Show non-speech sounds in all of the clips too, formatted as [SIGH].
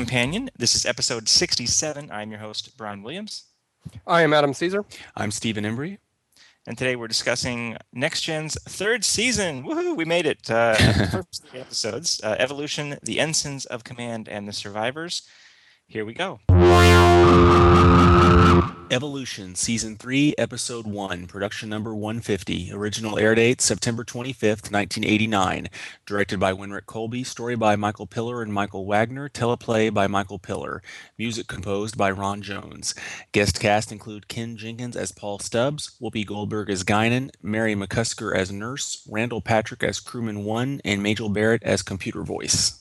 Companion. This is episode 67. I'm your host, Brian Williams. I am Adam Caesar. I'm Stephen Embry. And today we're discussing Next Gen's third season. Woohoo, we made it. Uh, [LAUGHS] first three episodes uh, Evolution, The Ensigns of Command, and The Survivors. Here we go. Evolution, Season 3, Episode 1, Production Number 150. Original air date September 25th, 1989. Directed by Winrich Kolbe. Story by Michael Piller and Michael Wagner. Teleplay by Michael Piller. Music composed by Ron Jones. Guest cast include Ken Jenkins as Paul Stubbs, Whoopi Goldberg as Guinan, Mary McCusker as Nurse, Randall Patrick as Crewman 1, and Majel Barrett as Computer Voice.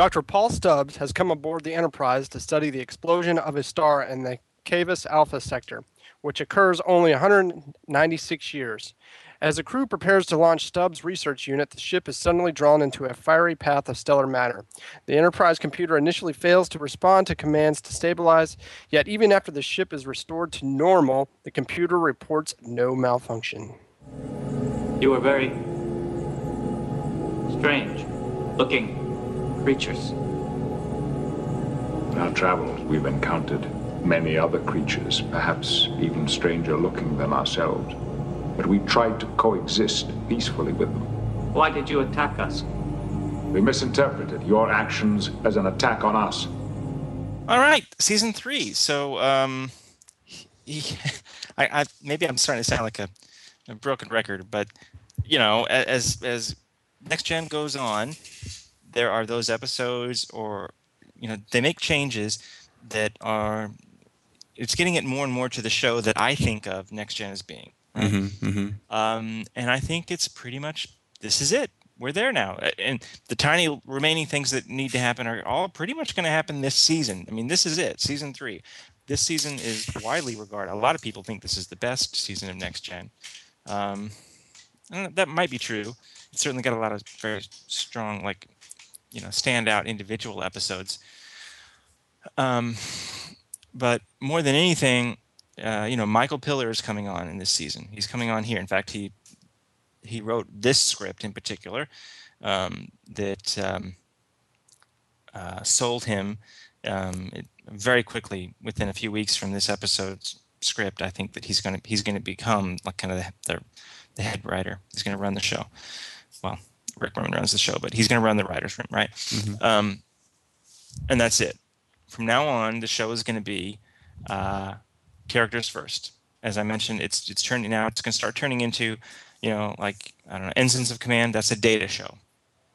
Dr. Paul Stubbs has come aboard the Enterprise to study the explosion of a star in the Kavis Alpha sector, which occurs only 196 years. As the crew prepares to launch Stubbs' research unit, the ship is suddenly drawn into a fiery path of stellar matter. The Enterprise computer initially fails to respond to commands to stabilize, yet, even after the ship is restored to normal, the computer reports no malfunction. You are very strange looking creatures. In our travels, we've encountered many other creatures, perhaps even stranger looking than ourselves. But we tried to coexist peacefully with them. Why did you attack us? We misinterpreted your actions as an attack on us. All right, season three. So, um, he, [LAUGHS] I, I, maybe I'm starting to sound like a, a broken record, but you know, as as next gen goes on, there are those episodes or you know they make changes that are it's getting it more and more to the show that I think of next gen as being. Right? Mm-hmm, mm-hmm. Um, and I think it's pretty much this is it. We're there now, and the tiny remaining things that need to happen are all pretty much going to happen this season. I mean, this is it, season three. This season is widely regarded. A lot of people think this is the best season of Next Gen. Um, that might be true. It's certainly got a lot of very strong, like you know standout individual episodes. Um, but more than anything, uh, you know, Michael Piller is coming on in this season. He's coming on here. In fact, he he wrote this script in particular um, that um, uh, sold him um, it, very quickly within a few weeks from this episode's script. I think that he's going to he's going to become like kind of the, the, the head writer. He's going to run the show. Well, Rick Berman runs the show, but he's going to run the writers' room, right? Mm-hmm. Um, and that's it. From now on, the show is going to be uh, characters first. As I mentioned, it's it's turning now. It's going to start turning into, you know, like I don't know, Ensigns of Command. That's a data show.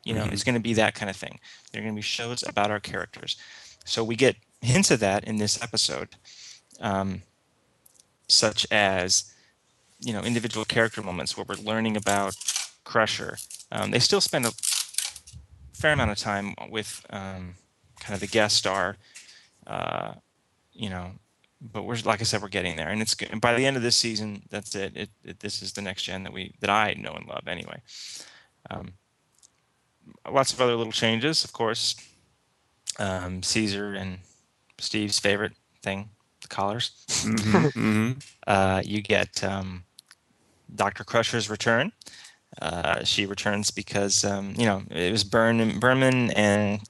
You know, Mhm. it's going to be that kind of thing. They're going to be shows about our characters. So we get hints of that in this episode, um, such as, you know, individual character moments where we're learning about Crusher. Um, they still spend a fair amount of time with um, kind of the guest star, uh, you know, but we're like I said, we're getting there, and it's good. And by the end of this season, that's it. It, it. This is the next gen that we that I know and love anyway. Um, lots of other little changes, of course. Um, Caesar and Steve's favorite thing, the collars. Mhm, [LAUGHS] mhm. Uh, you get um, Dr. Crusher's return. Uh, she returns because um, you know it was Burn Berman and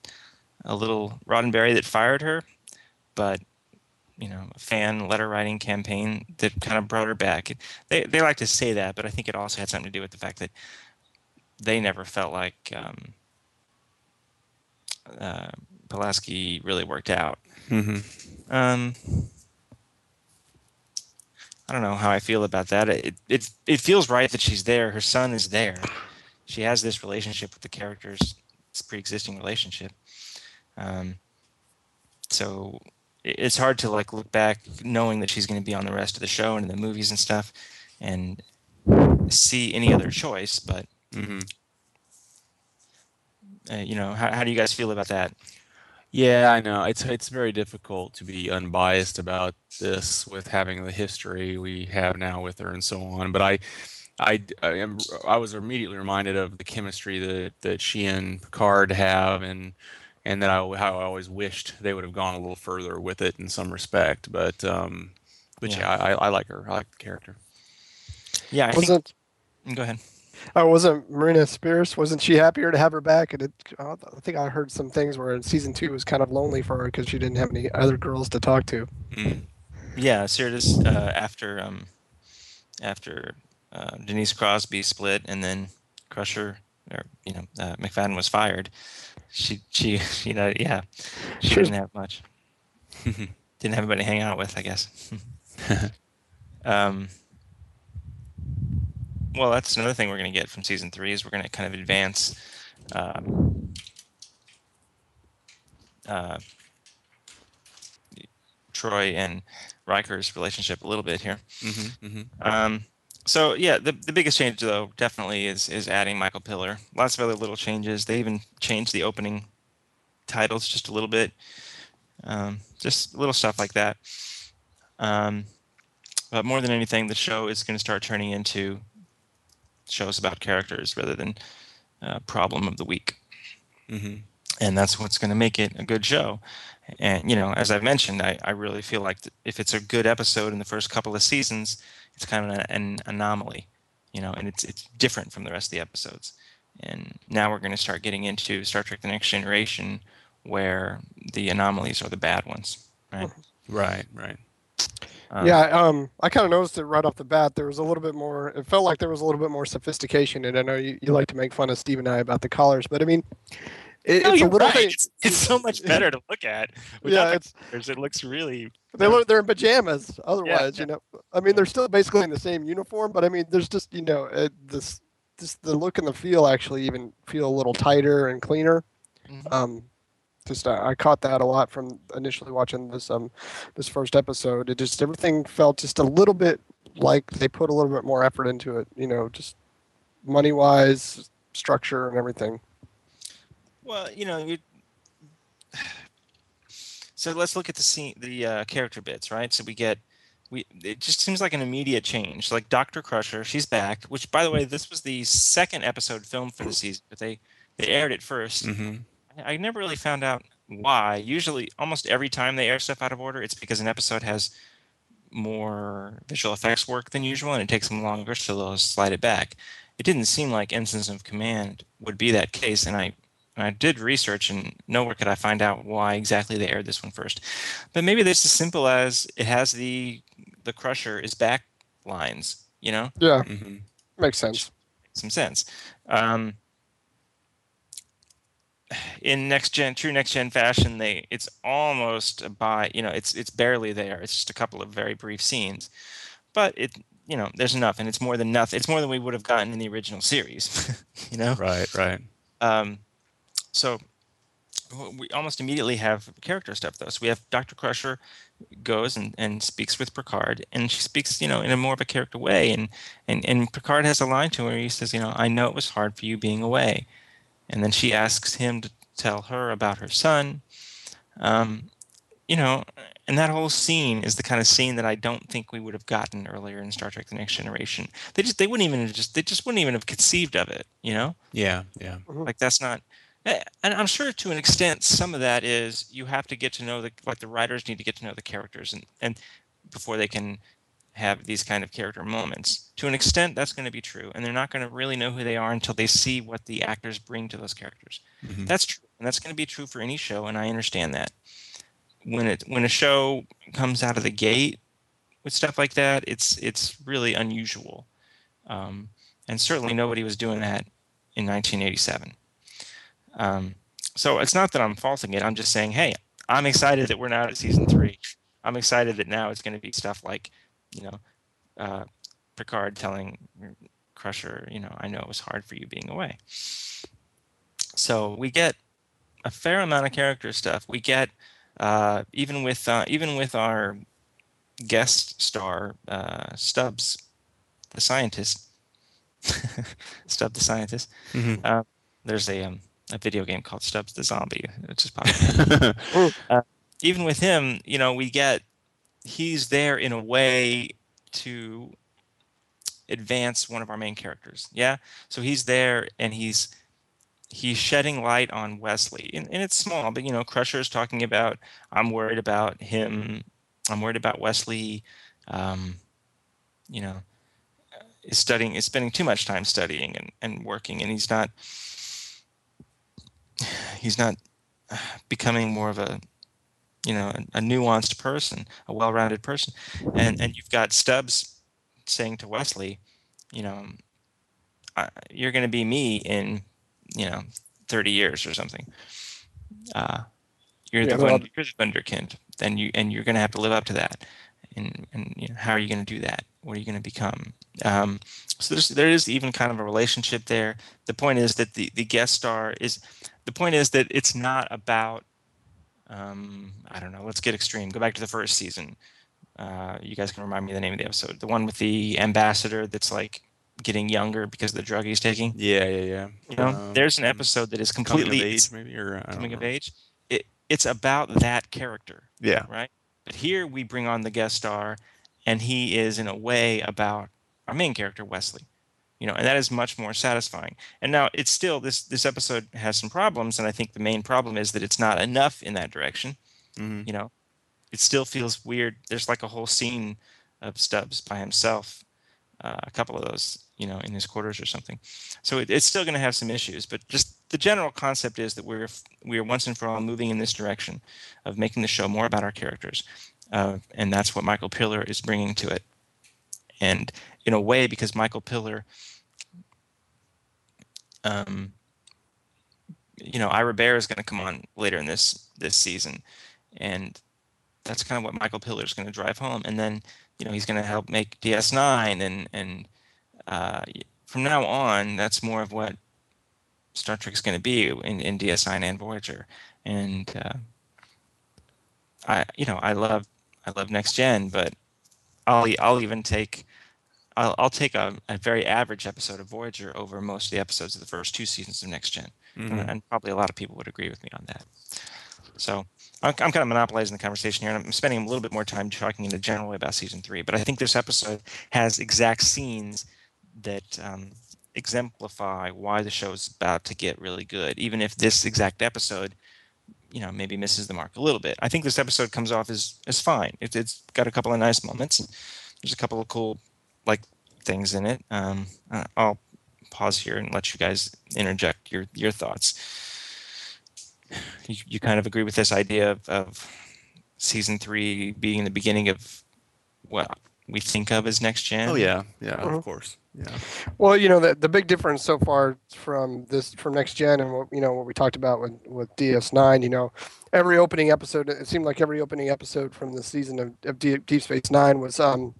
a little Roddenberry that fired her, but you know a fan letter writing campaign that kind of brought her back. They they like to say that, but I think it also had something to do with the fact that they never felt like um, uh, Pulaski really worked out. Mhm. Um, I don't know how I feel about that. It, it it feels right that she's there. Her son is there. She has this relationship with the characters, this pre-existing relationship. Um, so it's hard to like look back knowing that she's going to be on the rest of the show and in the movies and stuff, and see any other choice. But Mhm. uh, you know, how how do you guys feel about that? Yeah, I know. It's it's very difficult to be unbiased about this with having the history we have now with her and so on. But I, I, I am I was immediately reminded of the chemistry that that she and Picard have, and and that I how I always wished they would have gone a little further with it in some respect. But um, but Yeah. yeah, I, I I like her. I like the character. Yeah, I think. Wasn't Go ahead. Oh, wasn't Marina Spears? Wasn't she happier to have her back? And it, I think I heard some things where in season two it was kind of lonely for her because she didn't have any other girls to talk to. Mm. Yeah, Sirtis uh, after um, after uh, Denise Crosby split, and then Crusher or you know uh, McFadden was fired. She she [LAUGHS] you know yeah, she Sure. didn't have much. [LAUGHS] didn't have anybody to hang out with, I guess. [LAUGHS] um, well, that's another thing we're going to get from season three is we're going to kind of advance. Um, uh, Troi and Riker's relationship a little bit here. hmm hmm Um, so yeah, the the biggest change though definitely is is adding Michael Piller. Lots of other little changes. They even changed the opening titles just a little bit. Um, just little stuff like that. Um, but more than anything, the show is going to start turning into shows about characters rather than uh, problem of the week hmm and that's what's going to make it a good show. And you know, as I've mentioned, I, I really feel like th- if it's a good episode in the first couple of seasons, it's kind of an, an anomaly, you know, and it's it's different from the rest of the episodes. And now we're going to start getting into Star Trek: The Next Generation, where the anomalies are the bad ones, right? Right, right. Um, yeah, um, I kind of noticed it right off the bat. There was a little bit more. It felt like there was a little bit more sophistication. And I know you, you like to make fun of Steve and I about the collars, but I mean, it, No, it's a little right. thing. It's, [LAUGHS] it's so much better to look at. Yeah, it's colors. it looks really. they look they're in pajamas. Otherwise, yeah. you know, I mean, they're still basically in the same uniform, but I mean, there's just you know, it, this just the look and the feel actually even feel a little tighter and cleaner. Mhm. Um, just I, I caught that a lot from initially watching this um this first episode. It just everything felt just a little bit like they put a little bit more effort into it. You know, just money wise, structure and everything. Well, you know, you. [SIGHS] So let's look at the scene, the uh, character bits, right? So we get, we it just seems like an immediate change. Like Doctor Crusher, she's back. Which, by the way, this was the second episode filmed for the season, but they they aired it 1st hmm I I never really found out why. Usually, almost every time they air stuff out of order, it's because an episode has more visual effects work than usual, and it takes them longer, so they'll slide it back. It didn't seem like Ensigns of Command would be that case, and I and I did research, and nowhere could I find out why exactly they aired this one first. But maybe it's as simple as it has the the Crusher is back lines, you know, Yeah, hmm makes sense. some sense. Um, in next gen, true next gen fashion, they it's almost a by you know it's it's barely there. It's just a couple of very brief scenes, but it you know there's enough, and it's more than nothing. It's more than we would have gotten in the original series, [LAUGHS] you know. Right, right. Um, so we almost immediately have character stuff though. So we have Dr. Crusher goes and, and speaks with Picard, and she speaks, you know, in a more of a character way. And, and and Picard has a line to her. He says, you know, I know it was hard for you being away, and then she asks him to tell her about her son. Um, you know, and that whole scene is the kind of scene that I don't think we would have gotten earlier in Star Trek: The Next Generation. They just they wouldn't even have just they just wouldn't even have conceived of it. You know Yeah, yeah. like that's not eh, and i'm sure to an extent some of that is you have to get to know the like the writers need to get to know the characters and and before they can have these kind of character moments to an extent that's going to be true and they're not going to really know who they are until they see what the actors bring to those characters Mhm. that's true and that's going to be true for any show and i understand that when it when a show comes out of the gate with stuff like that it's it's really unusual um, and certainly nobody was doing that in 1987 um, so it's not that I'm faulting it. I'm just saying, hey, I'm excited that we're now at season three. I'm excited that now it's going to be stuff like, you know, uh, Picard telling Crusher, you know, I know it was hard for you being away. So we get a fair amount of character stuff. We get uh, even with uh, even with our guest star uh, Stubbs, the scientist. [LAUGHS] Stubb the scientist Mhm. uh, there's a um, a video game called Stubbs the Zombie, which is popular. Even with him, you know, we get he's there in a way to advance one of our main characters. Yeah, so he's there and he's he's shedding light on Wesley, and, and it's small, but you know, Crusher is talking about I'm worried about him. I'm worried about Wesley. Um, you know, is studying is spending too much time studying and, and working and he's not [SIGHS] he's not becoming more of a you know a, a nuanced person a well-rounded person. And and you've got stubbs saying to wesley you know I, you're going to be me in you know 30 years or something. Uh, you're Yeah, the well- you're the wunderkind. Then you and you're going to have to live up to that. And and you know, how are you going to do that? What are you going to become? Um, so there's there is even kind of a relationship there. The point is that the the guest star is the point is that it's not about um, I don't know. Let's get extreme. Go back to the first season. Uh, you guys can remind me the name of the episode. The one with the ambassador that's like getting younger because of the drug he's taking. Yeah, yeah, yeah. You know, Um, there's an episode that is completely coming of age, maybe, or coming of age. It it's about that character, Yeah, right? But here we bring on the guest star, and he is in a way about our main character Wesley. You know, and that is much more satisfying. And now it's still this this episode has some problems, and I think the main problem is that it's not enough in that direction hmm you know? It still feels weird. There's like a whole scene of stubbs by himself uh, a couple of those you know in his quarters or something. So it, it's still going to have some issues but just the general concept is that we're we're once and for all moving in this direction of making the show more about our characters uh, and that's what michael piller is bringing to it. And in a way because michael piller um, you know ira behr is going to come on later in this this season and that's kind of what Michael Piller is going to drive home. And then you know he's going to help make DS9, and and uh, from now on, that's more of what Star Trek is going to be in, in DS9 and Voyager. And uh, I you know I love I love Next Gen, but I'll I'll even take. I'll, I'll take a, a very average episode of Voyager over most of the episodes of the first two seasons of Next Gen, Mhm. and, and probably a lot of people would agree with me on that. So I'm, I'm kind of monopolizing the conversation here, and I'm spending a little bit more time talking in a general way about season three. But I think this episode has exact scenes that um, exemplify why the show is about to get really good, even if this exact episode, you know, maybe misses the mark a little bit. I think this episode comes off as as fine. It, it's got a couple of nice moments. There's a couple of cool like things in it. Um, uh, I'll pause here and let you guys interject your your thoughts you, you kind of agree with this idea of, of season three being the beginning of what we think of as next gen. Oh yeah, yeah, Mhm. of course. Yeah. Well, you know, the, the big difference so far from this from next gen and what you know what we talked about with with DS9, you know, every opening episode it seemed like every opening episode from the season of, of Deep, Deep Space Nine was um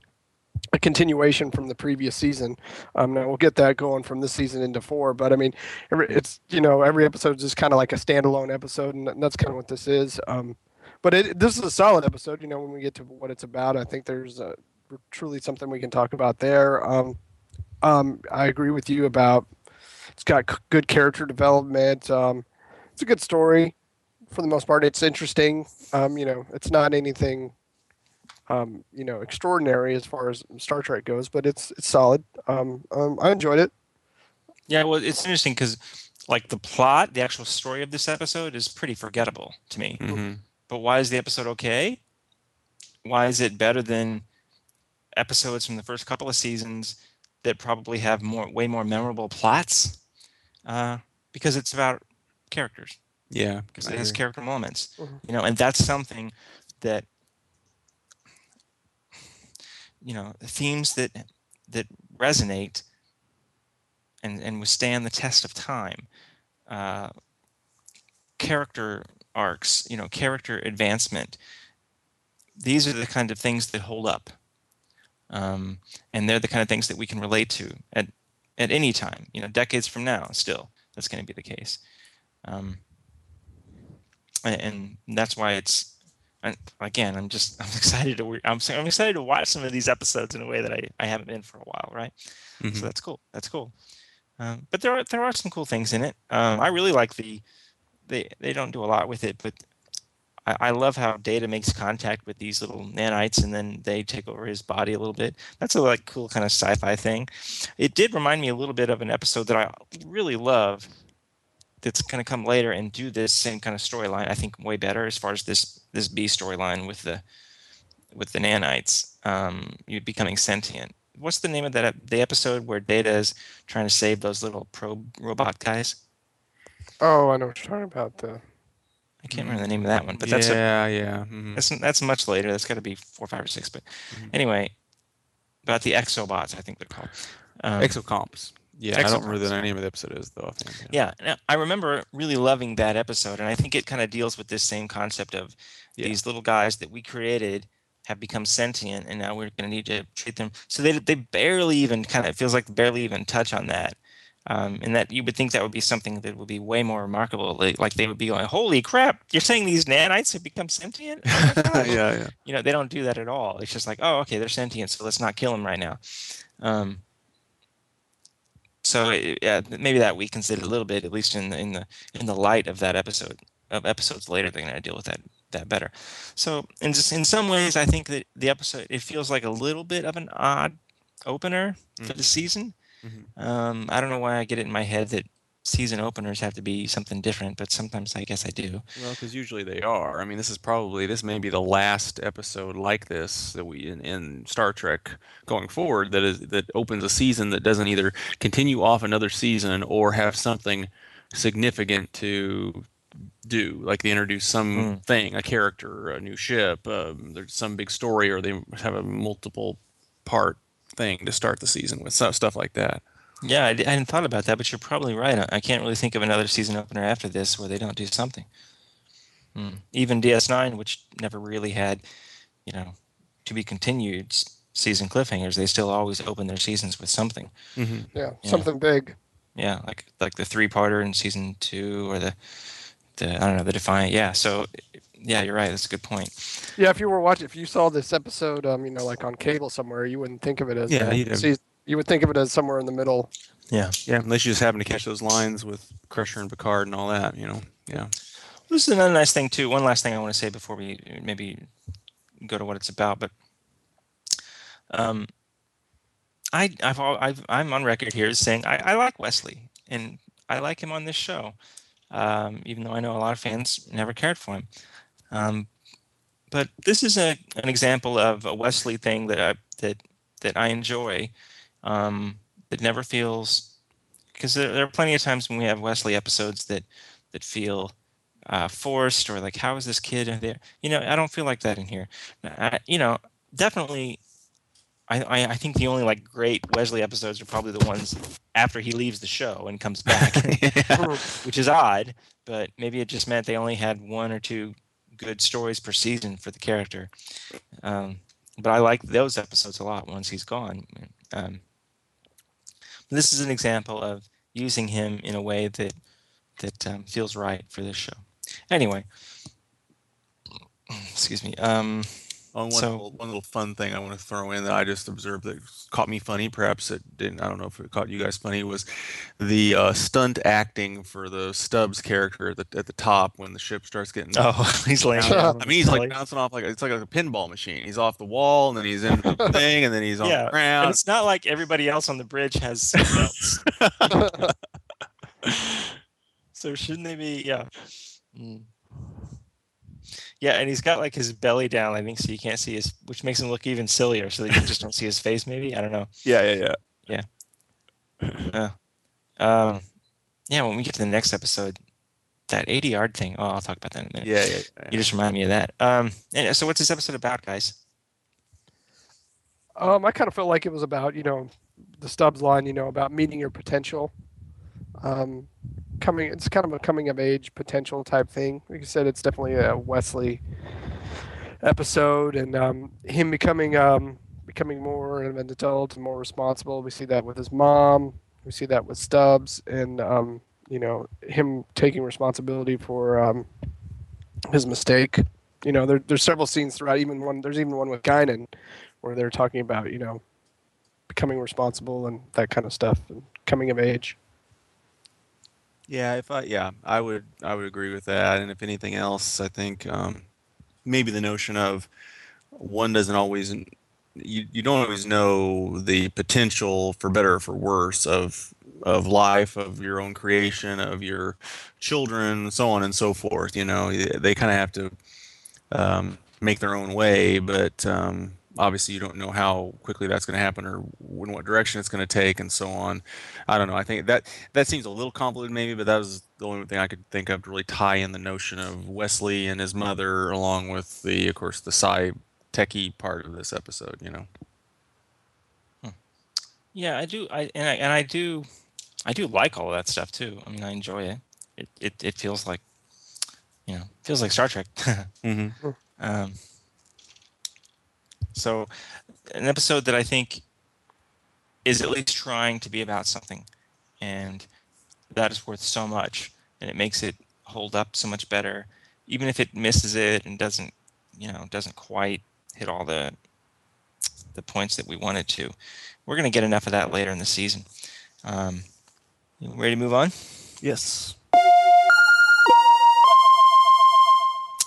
a continuation from the previous season. Um, now we'll get that going from this season into four, but I mean, it's you know every episode is just kind of like a standalone episode, and that's kind of what this is. Um, but it, this is a solid episode. You know, when we get to what it's about, I think there's uh truly something we can talk about there. Um, um, I agree with you about it's got c- good character development. Um, it's a good story for the most part. It's interesting. Um, you know, it's not anything, um, you know, extraordinary as far as Star Trek goes, but it's it's solid. Um, um, I enjoyed it. Yeah, well, it's interesting because like the plot, the actual story of this episode is pretty forgettable to me. hmm But why is the episode okay? Why is it better than episodes from the first couple of seasons that probably have more, way more memorable plots? Uh, because it's about characters. Yeah. because it has character moments Mhm. you know and that's something that you know themes that that resonate and and withstand the test of time. Uh, character arcs you know character advancement. These are the kind of things that hold up. Um, and they're the kind of things that we can relate to at at any time you know decades from now still that's going to be the case. Um, and, and that's why it's and again i'm just [LAUGHS] i'm excited to i'm, I'm excited to watch some of these episodes in a way that i, I haven't been for a while right? Mhm. so that's cool that's cool. Um, but there are there are some cool things in it. Um, i really like the they they don't do a lot with it but I, I love how data makes contact with these little nanites and then they take over his body a little bit. That's a like cool kind of sci-fi thing. It did remind me a little bit of an episode that i really love that's going to come later and do this same kind of storyline. I think way better as far as this this B storyline with the with the nanites, um, you becoming sentient. what's the name of that the episode where Data is trying to save those little probe robot guys? Oh, I know what you're talking about. The I can't remember the name of that one, but that's a, yeah, yeah. mhm. that's that's much later. That's got to be four, five, or six. But Mhm. anyway, about the exobots, I think they're called. Um, Exocomps. Yeah, I don't remember the name of the episode is though. Think. Yeah, and I remember really loving that episode, and I think it kind of deals with this same concept of Yeah. these little guys that we created have become sentient, and now we're going to need to treat them. So they they barely even kind of it feels like barely even touch on that, um, and that you would think that would be something that would be way more remarkable. Like, like they would be going, "Holy crap! You're saying these nanites have become sentient?" Oh [LAUGHS] yeah, yeah. you know they don't do that at all it's just like oh okay they're sentient so let's not kill them right now um, so it- yeah maybe that weakens it a little bit at least in the in the in the light of that episode of episodes later they're going to deal with that that better so in just in some ways i think that the episode it feels like a little bit of an odd opener for the Mhm. season Mhm. um, i don't know why i get it in my head that season openers have to be something different but sometimes i guess i do Well, because usually they are. I mean, this is probably this may be the last episode like this that we in, in Star Trek going forward that is that opens a season that doesn't either continue off another season or have something significant to do, like they introduce some Mm. thing, a character, a new ship, um, there's some big story, or they have a multiple part thing to start the season with, so, stuff like that. Yeah, I, di- I hadn't thought about that, but you're probably right. I, I can't really think of another season opener after this where they don't do something. Hmm. Even DS9, which never really had, you know, to be continued season cliffhangers, they still always open their seasons with something. Mm-hmm. yeah, Yeah. something big. Yeah, like like the three parter in season two or the the I don't know the Defiant. Yeah, so yeah, you're right. That's a good point. Yeah, if you were watching, if you saw this episode, um, you know, like on cable somewhere, you wouldn't think of it as Yeah, the you'd have- seas- you would think of it as somewhere in the middle. Yeah. Yeah, unless you just happen to catch those lines with Crusher and Picard and all that, you know. Yeah. This is another nice thing too. One last thing I want to say before we maybe go to what it's about, but um, I I've, al- I've I'm on record here as saying I, I like Wesley and I like him on this show, um, even though I know a lot of fans never cared for him. Um, but this is a an example of a Wesley thing that I that that I enjoy. Um, that never feels because there, there are plenty of times when we have Wesley episodes that that feel uh, forced or like how is this kid in there? You know i don't feel like that in here. I, you know definitely I, I i think the only like great wesley episodes are probably the ones after he leaves the show and comes back [LAUGHS] [LAUGHS] which is odd but maybe it just meant they only had one or two good stories per season for the character. Um, but i like those episodes a lot once he's gone. Um, this is an example of using him in a way that that um, feels right for this show. Anyway, [CLEARS THROAT] excuse me. Um, On one, So- little, one little fun thing I want to throw in that I just observed that caught me funny, perhaps it didn't. I don't know if it caught you guys funny. Was the uh, stunt acting for the Stubbs character at the, at the top when the ship starts getting. oh, [LAUGHS] [LAUGHS] he's laying. I down I mean, he's like bouncing off like it's like a pinball machine. He's off the wall, and then he's in the [LAUGHS] thing, and then he's on Yeah, the and ground. it's not like everybody else on the bridge has seatbelts. so shouldn't they be? Yeah. Mm. Yeah, and he's got like his belly down, I think, so you can't see his, which makes him look even sillier. So that you just don't see his face. Maybe I don't know. Yeah, yeah, yeah. Yeah. Um, yeah, when we get to the next episode, that 80 yard thing. Oh, I'll talk about that in a minute. Yeah, yeah. yeah. You just remind me of that. Um, and so what's this episode about, guys? Um, I kind of felt like it was about, you know, the Stubbs line, you know, about meeting your potential. Um, coming, it's kind of a coming of age potential type thing. Like you said, it's definitely a Wesley episode, and um, him becoming um, becoming more of an adult and more responsible. We see that with his mom. We see that with Stubbs, and um, you know, him taking responsibility for um, his mistake. You know, there, there's several scenes throughout. Even one, there's even one with Guinan where they're talking about you know becoming responsible and that kind of stuff and coming of age Yeah, if I yeah, I would I would agree with that. And if anything else, I think um, maybe the notion of one doesn't always you you don't always know the potential for better or for worse of of life of your own creation of your children so on and so forth you know they kind of have to um, make their own way but um, obviously you don't know how quickly that's going to happen or in what direction it's going to take and so on. I don't know. I think that that seems a little convoluted maybe, but that was the only thing I could think of to really tie in the notion of Wesley and his mother, along with the, of course, the sci techie part of this episode. You know. Yeah, I do. I and I and I do, I do like all of that stuff too. I mean, I enjoy it. It it, it feels like, you know, feels like Star Trek. [LAUGHS] Mm-hmm. um, so, an episode that I think is at least trying to be about something, and that is worth so much, and it makes it hold up so much better, even if it misses it and doesn't, you know, doesn't quite hit all the the points that we wanted to. We're going to get enough of that later in the season. Um, ready to move on? Yes.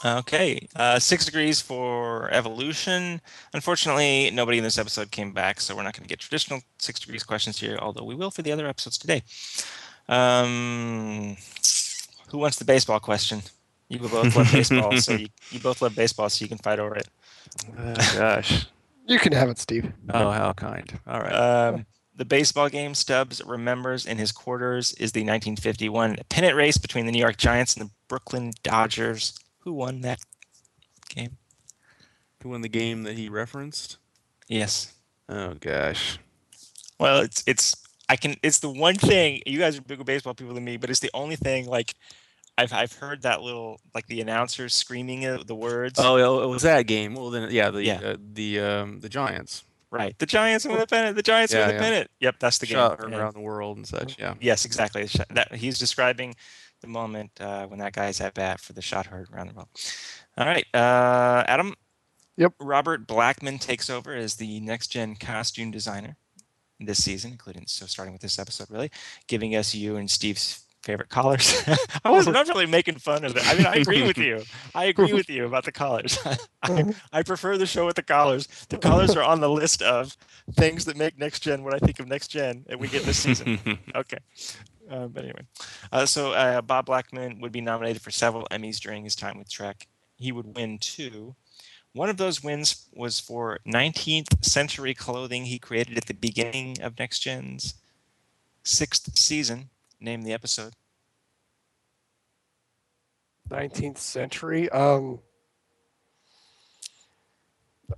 Okay, uh, six degrees for evolution. Unfortunately, nobody in this episode came back, so we're not going to get traditional six degrees questions here, although we will for the other episodes today. Um, who wants the baseball question? You both love baseball, so you, [LAUGHS] you both love baseball, so you can fight over it. Oh, gosh. You can have it, Steve. Oh, how kind. All right. Um, the baseball game Stubbs remembers in his quarters is the 1951 pennant race between the New York Giants and the Brooklyn Dodgers. Who won that game? Who won the game that he referenced? Yes. Oh gosh. Well, it's it's I can it's the one thing you guys are bigger baseball people than me, but it's the only thing like I've I've heard that little like the announcers screaming the words. Oh, it was that game. Well, then, yeah, the Yeah. Uh, the um, the Giants right. The Giants win the pennant. The Giants Yeah, win the yeah. pennant. Yep, that's the game. shot heard Yeah. around the world and such. Yeah. Yes, exactly. That he's describing the moment uh, when that guy's at bat for the shot heard around the world. All right, uh, Adam. Yep. Robert Blackman takes over as the next gen costume designer this season, including so starting with this episode, really giving us you and Steve's favorite collars. [LAUGHS] I wasn't not really making fun of it. I mean, I agree with you. I agree with you about the collars. [LAUGHS] I, I prefer the show with the collars. The collars are on the list of things that make next gen what I think of next gen that we get this season. [LAUGHS] Okay. Uh, but anyway, uh, so uh, Bob Blackman would be nominated for several Emmys during his time with Trek. He would win two. One of those wins was for 19th century clothing he created at the beginning of Next Gen's sixth season. Name the episode. 19th century. Um,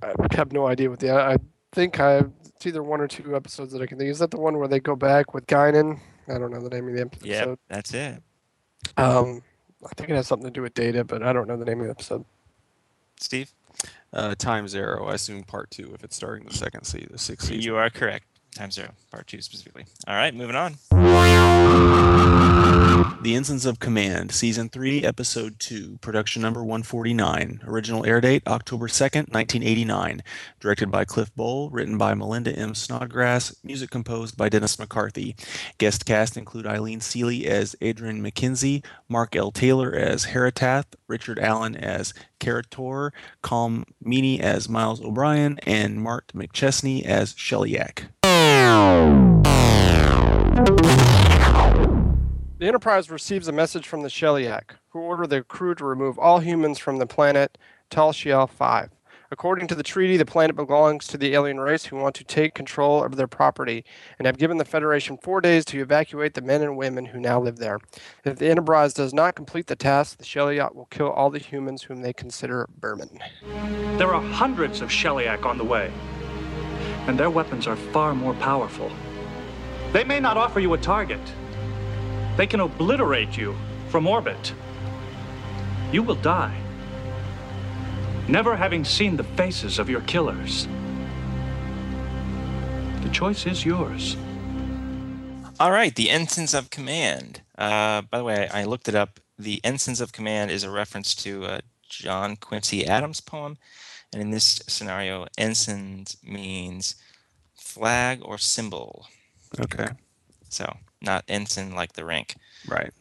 I have no idea what the. I think I it's either one or two episodes that I can think. Is that the one where they go back with Guinan? I don't know the name of the episode. Yeah, that's it. Um, I think it has something to do with data, but I don't know the name of the episode. Steve, Uh, time's arrow. I assume part two if it's starting the second season, the sixth season. you are correct. Time's arrow, part two specifically. All right, moving on. The Ensigns of Command, Season 3, Episode 2, Production Number 149. Original air date October 2nd, 1989. Directed by Cliff Bole, written by Melinda M. Snodgrass, music composed by Dennis McCarthy. Guest cast include Eileen Seeley as Adrian McKenzie, Mark L. Taylor as Haritath, Richard Allen as Karator, Colm Meaney as Miles O'Brien, and Mart McChesney as Sheliak. The Enterprise receives a message from the Sheliak, who order the crew to remove all humans from the planet Tal Shiel 5. According to the treaty, the planet belongs to the alien race who want to take control of their property and have given the Federation four days to evacuate the men and women who now live there. If the Enterprise does not complete the task, the Sheliak will kill all the humans whom they consider vermin. There are hundreds of Sheliak on the way, and their weapons are far more powerful. They may not offer you a target. They can obliterate you from orbit. You will die, never having seen the faces of your killers. The choice is yours. All right, the Ensigns of Command. Uh, by the way, I looked it up. The Ensigns of Command is a reference to uh, John Quincy Adams' poem, and in this scenario, ensigns means flag or symbol. Okay. So not ensign like the rank. Right.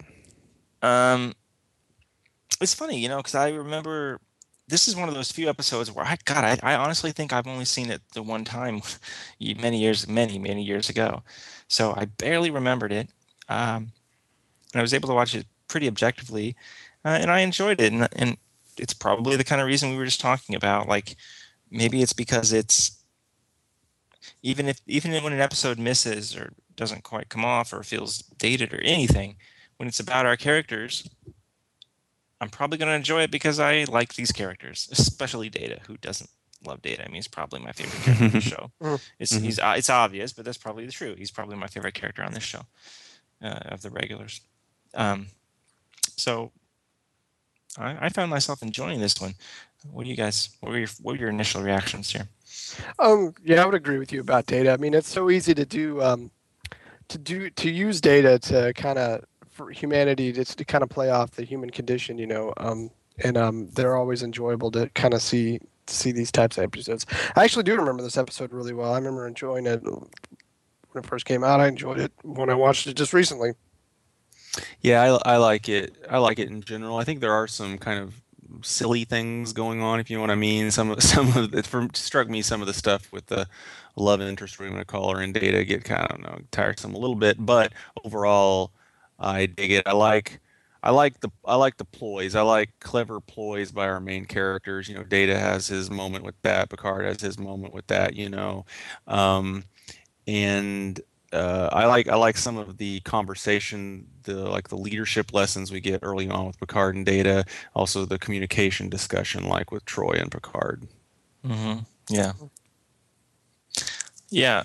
Um, it's funny, you know, because I remember this is one of those few episodes where I, God, I, I honestly think I've only seen it the one time, [LAUGHS] many years, many, many years ago. So I barely remembered it, um, and I was able to watch it pretty objectively, uh, and I enjoyed it. And, and it's probably the kind of reason we were just talking about, like maybe it's because it's even if even when an episode misses or doesn't quite come off or feels dated or anything, when it's about our characters, I'm probably going to enjoy it because I like these characters, especially Data, who doesn't love Data. I mean, he's probably my favorite character on the [LAUGHS] show. Mm. It's Mhm. he's uh, it's obvious, but that's probably the true. He's probably my favorite character on this show uh, of the regulars. Um, so I, I found myself enjoying this one. What do you guys? What were your what were your initial reactions here? Um, yeah, I would agree with you about data. I mean, it's so easy to do, um, to do, to use data to kind of for humanity to, to kind of play off the human condition, you know. Um, and um, they're always enjoyable to kind of see see these types of episodes. I actually do remember this episode really well. I remember enjoying it when it first came out. I enjoyed it when I watched it just recently. Yeah, I, I like it. I like it in general. I think there are some kind of silly things going on, if you know what I mean. Some of [LAUGHS] some of it struck me some of the stuff with the love interest we're going to call her in data get kind of know tiresome a little bit, but overall, I dig it. I like. I like the I like the ploys. I like clever ploys by our main characters. You know, Data has his moment with that. Picard has his moment with that. You know, um, and uh, I like I like some of the conversation, the like the leadership lessons we get early on with Picard and Data. Also, the communication discussion, like with Troi and Picard. Mm-hmm. Yeah. Yeah.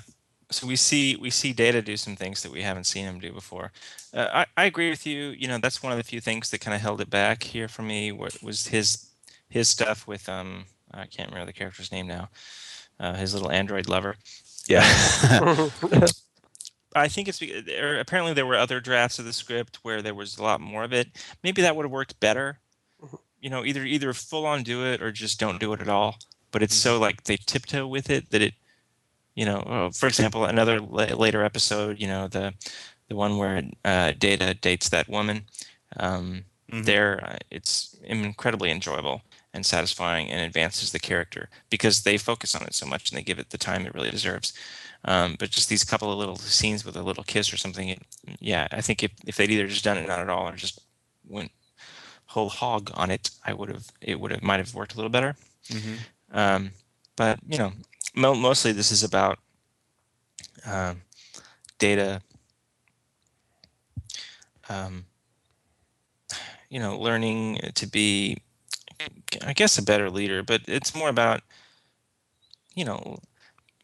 So we see we see Data do some things that we haven't seen him do before. Uh, I I agree with you. You know that's one of the few things that kind of held it back here for me. wa- Was his his stuff with um I can't remember the character's name now. Uh, his little android lover. Yeah. [LAUGHS] [LAUGHS] I think it's be- there, apparently there were other drafts of the script where there was a lot more of it. Maybe that would have worked better. You know, either either full on do it or just don't do it at all. But it's so like they tiptoe with it that it, you know, oh, for example, another la- later episode, you know, the the one where uh, Data dates that woman. Um, Mhm. There, uh, it's incredibly enjoyable and satisfying and advances the character because they focus on it so much and they give it the time it really deserves. Um, but just these couple of little scenes with a little kiss or something, it, yeah, I think if, if they'd either just done it not at all or just went whole hog on it, I would have it would have might have worked a little better. Mhm. Um, but you know, mostly this is about um, data. Um, you know, learning to be, I guess, a better leader. But it's more about, you know,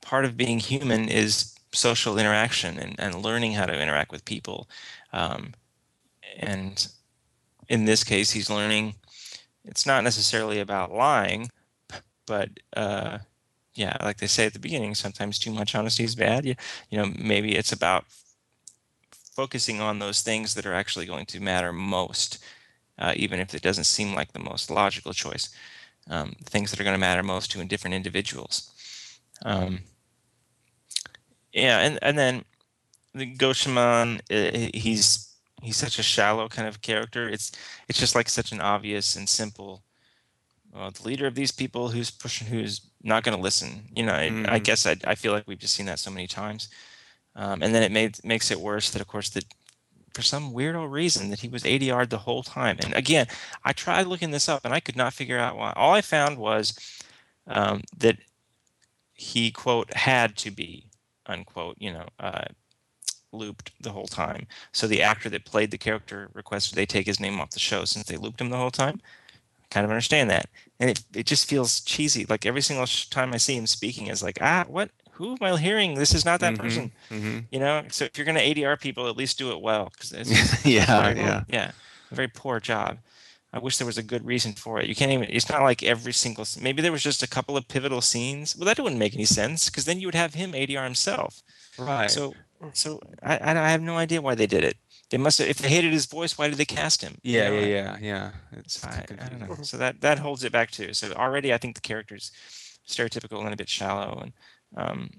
part of being human is social interaction and, and learning how to interact with people. Um, and in this case, he's learning. It's not necessarily about lying, but uh, yeah, like they say at the beginning, sometimes too much honesty is bad. You, you know, maybe it's about focusing on those things that are actually going to matter most, uh, even if it doesn't seem like the most logical choice. Um, things that are going to matter most to different individuals. Um, yeah, and and then the Gosheven, uh, he's he's such a shallow kind of character. It's it's just like such an obvious and simple. Well, the leader of these people who's pushing, who's not going to listen. You know, I, I Mhm. guess I, I feel like we've just seen that so many times. Um, and then it made makes it worse that of course that for some weirdo reason that he was ADR the whole time. And again, I tried looking this up and I could not figure out why. All I found was um, that he quote had to be unquote you know uh, looped the whole time. So the actor that played the character requested they take his name off the show since they looped him the whole time. Kind of understand that, and it it just feels cheesy. Like every single sh- time I see him speaking, is like ah what who am I hearing? This is not that Mhm. person. Mhm. You know. So if you're gonna ADR people, at least do it well because it's [LAUGHS] yeah, very- yeah. yeah, a very poor job. I wish there was a good reason for it. You can't even. It's not like every single. Maybe there was just a couple of pivotal scenes. Well, that wouldn't make any sense because then you would have him ADR himself. Right. So, so I I have no idea why they did it. They must have. If they hated his voice, why did they cast him? You yeah, know, yeah, I- yeah, yeah. It's I, I don't know. So that that holds it back too. So already, I think the character's stereotypical and a bit shallow, and um,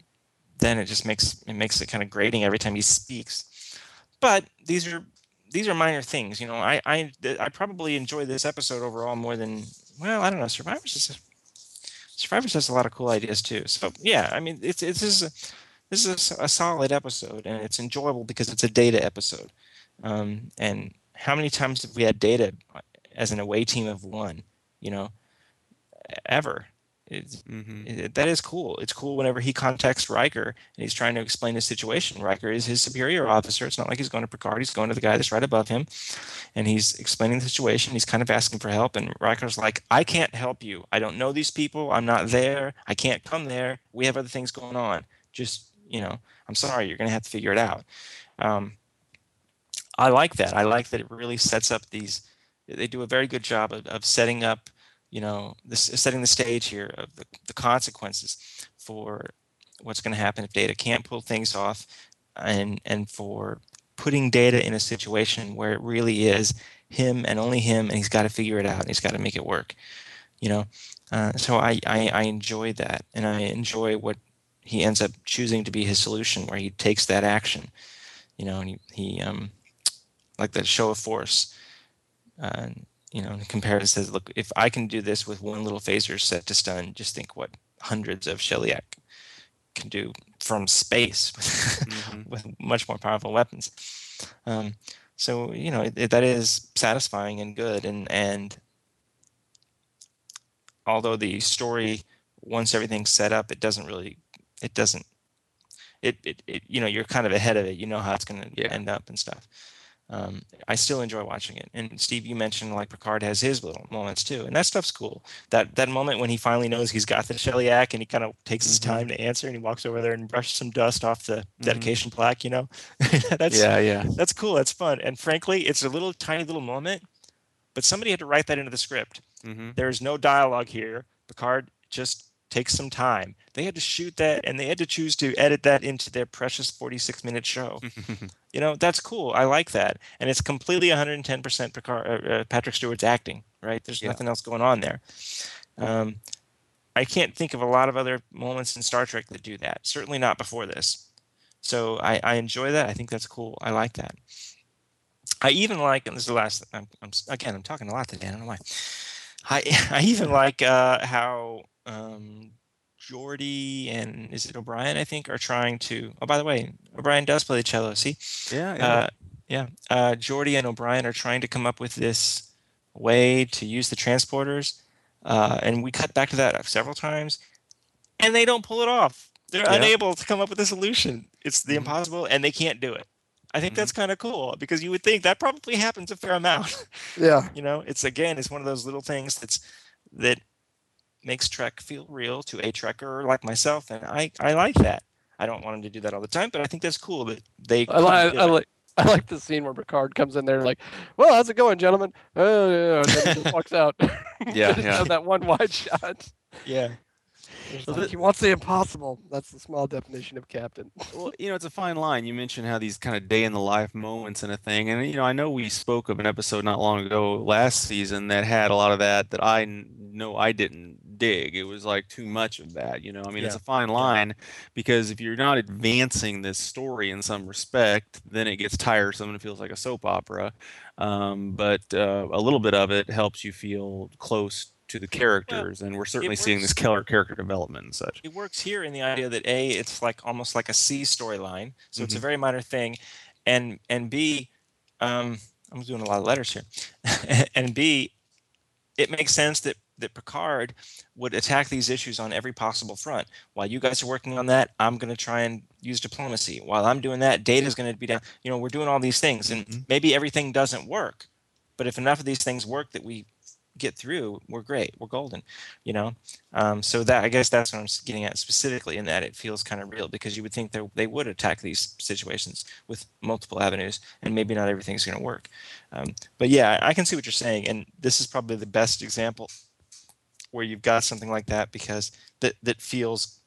then it just makes it makes it kind of grating every time he speaks. But these are these are minor things. You know, I I I probably enjoy this episode overall more than well, I don't know. Survivors is Survivors has a lot of cool ideas too. So yeah, I mean, it's it's this is a, this is a a, solid episode, and it's enjoyable because it's a data episode. Um, and how many times have we had data as an away team of one? You know, ever. It's, hmm it, that is cool. It's cool whenever he contacts Riker and he's trying to explain the situation. Riker is his superior officer. It's not like he's going to Picard. He's going to the guy that's right above him, and he's explaining the situation. He's kind of asking for help, and Riker's like, "I can't help you. I don't know these people. I'm not there. I can't come there. We have other things going on. Just you know, I'm sorry. You're going to have to figure it out." Um, I like that. I like that it really sets up these. They do a very good job of, of setting up, you know, this setting the stage here of the, the consequences for what's going to happen if data can't pull things off, and and for putting data in a situation where it really is him and only him, and he's got to figure it out and he's got to make it work, you know. Uh, so I, I I enjoy that, and I enjoy what he ends up choosing to be his solution, where he takes that action, you know, and he he um like the show of force. Uh, you know, and compares says, look, if I can do this with one little phaser set to stun, just think what hundreds of Sheliak can do from space [LAUGHS] Mhm. with much more powerful weapons. Um, so you know it, it- that is satisfying and good, and and although the story once everything's set up, it doesn't really, it doesn't, it it, it you know you're kind of ahead of it. You know how it's going to Yeah. end up and stuff. Um, I still enjoy watching it. And Steve, you mentioned like Picard has his little moments too, and that stuff's cool. That that moment when he finally knows he's got the Sheliak and he kind of takes his Mhm. time to answer, and he walks over there and brushes some dust off the dedication plaque. You know, [LAUGHS] that's yeah, yeah. that's cool. That's fun. And frankly, it's a little tiny little moment, but somebody had to write that into the script. hmm There's no dialogue here. Picard just takes some time. They had to shoot that and they had to choose to edit that into their precious 46 minute show. [LAUGHS] You know, that's cool. I like that. And it's completely 110% Picard, uh, uh, Patrick Stewart's acting, right? There's Yeah. nothing else going on there. Um, I can't think of a lot of other moments in Star Trek that do that. Certainly not before this. So I, I enjoy that. I think that's cool. I like that. I even like, and this is the last. I'm, I'm again, I'm talking a lot today. I don't know why. I [LAUGHS] I even like uh, how um, Geordi and is it O'Brien? I think are trying to. Oh, by the way, O'Brien does play the cello. See, Yeah, yeah. uh, yeah. Uh, Geordi and O'Brien are trying to come up with this way to use the transporters, uh, and we cut back to that several times, and they don't pull it off. They're Yeah. unable to come up with a solution. It's the Mhm. impossible, and they can't do it. I think Mhm. that's kind of cool because you would think that probably happens a fair amount. Yeah. [LAUGHS] you know, it's again, it's one of those little things that's that makes Trek feel real to a Trekker like myself, and I I like that. I don't want them to do that all the time, but I think that's cool that they. I like. I it. like. I like the scene where Picard comes in there like, "Well, how's it going, gentlemen?" Oh, yeah, and then he just walks out. [LAUGHS] Yeah, yeah. have that one wide shot. Yeah. So like, the- he wants the impossible. That's the small definition of captain. well, you know, it's a [LAUGHS] fine line. You mentioned how these kind of day in the life moments and a thing, and you know, I know we spoke of an episode not long ago last season that had a lot of that that I know I didn't dig. It was like too much of that. You know, I mean, it's a fine line because if you're not advancing this story in some respect, then it gets tiresome and it feels like a soap opera. Um, but uh, a little bit of it helps you feel close to the characters, and we're certainly seeing this killer character development and such. it works here in the idea that a it's like almost like a C storyline, so it's a very minor thing, and and b, um, I'm doing a lot of letters here, [LAUGHS] and b, it makes sense that that Picard would attack these issues on every possible front. While you guys are working on that, I'm going to try and use diplomacy. While I'm doing that, data is going to be down. You know, we're doing all these things, and Mhm. maybe everything doesn't work, but if enough of these things work that we get through, we're great. We're golden. You know. Um, so that I guess that's what I'm getting at specifically in that it feels kind of real because you would think they they would attack these situations with multiple avenues and maybe not everything's going to work. Um, but yeah, I can see what you're saying, and this is probably the best example where you've got something like that because that that feels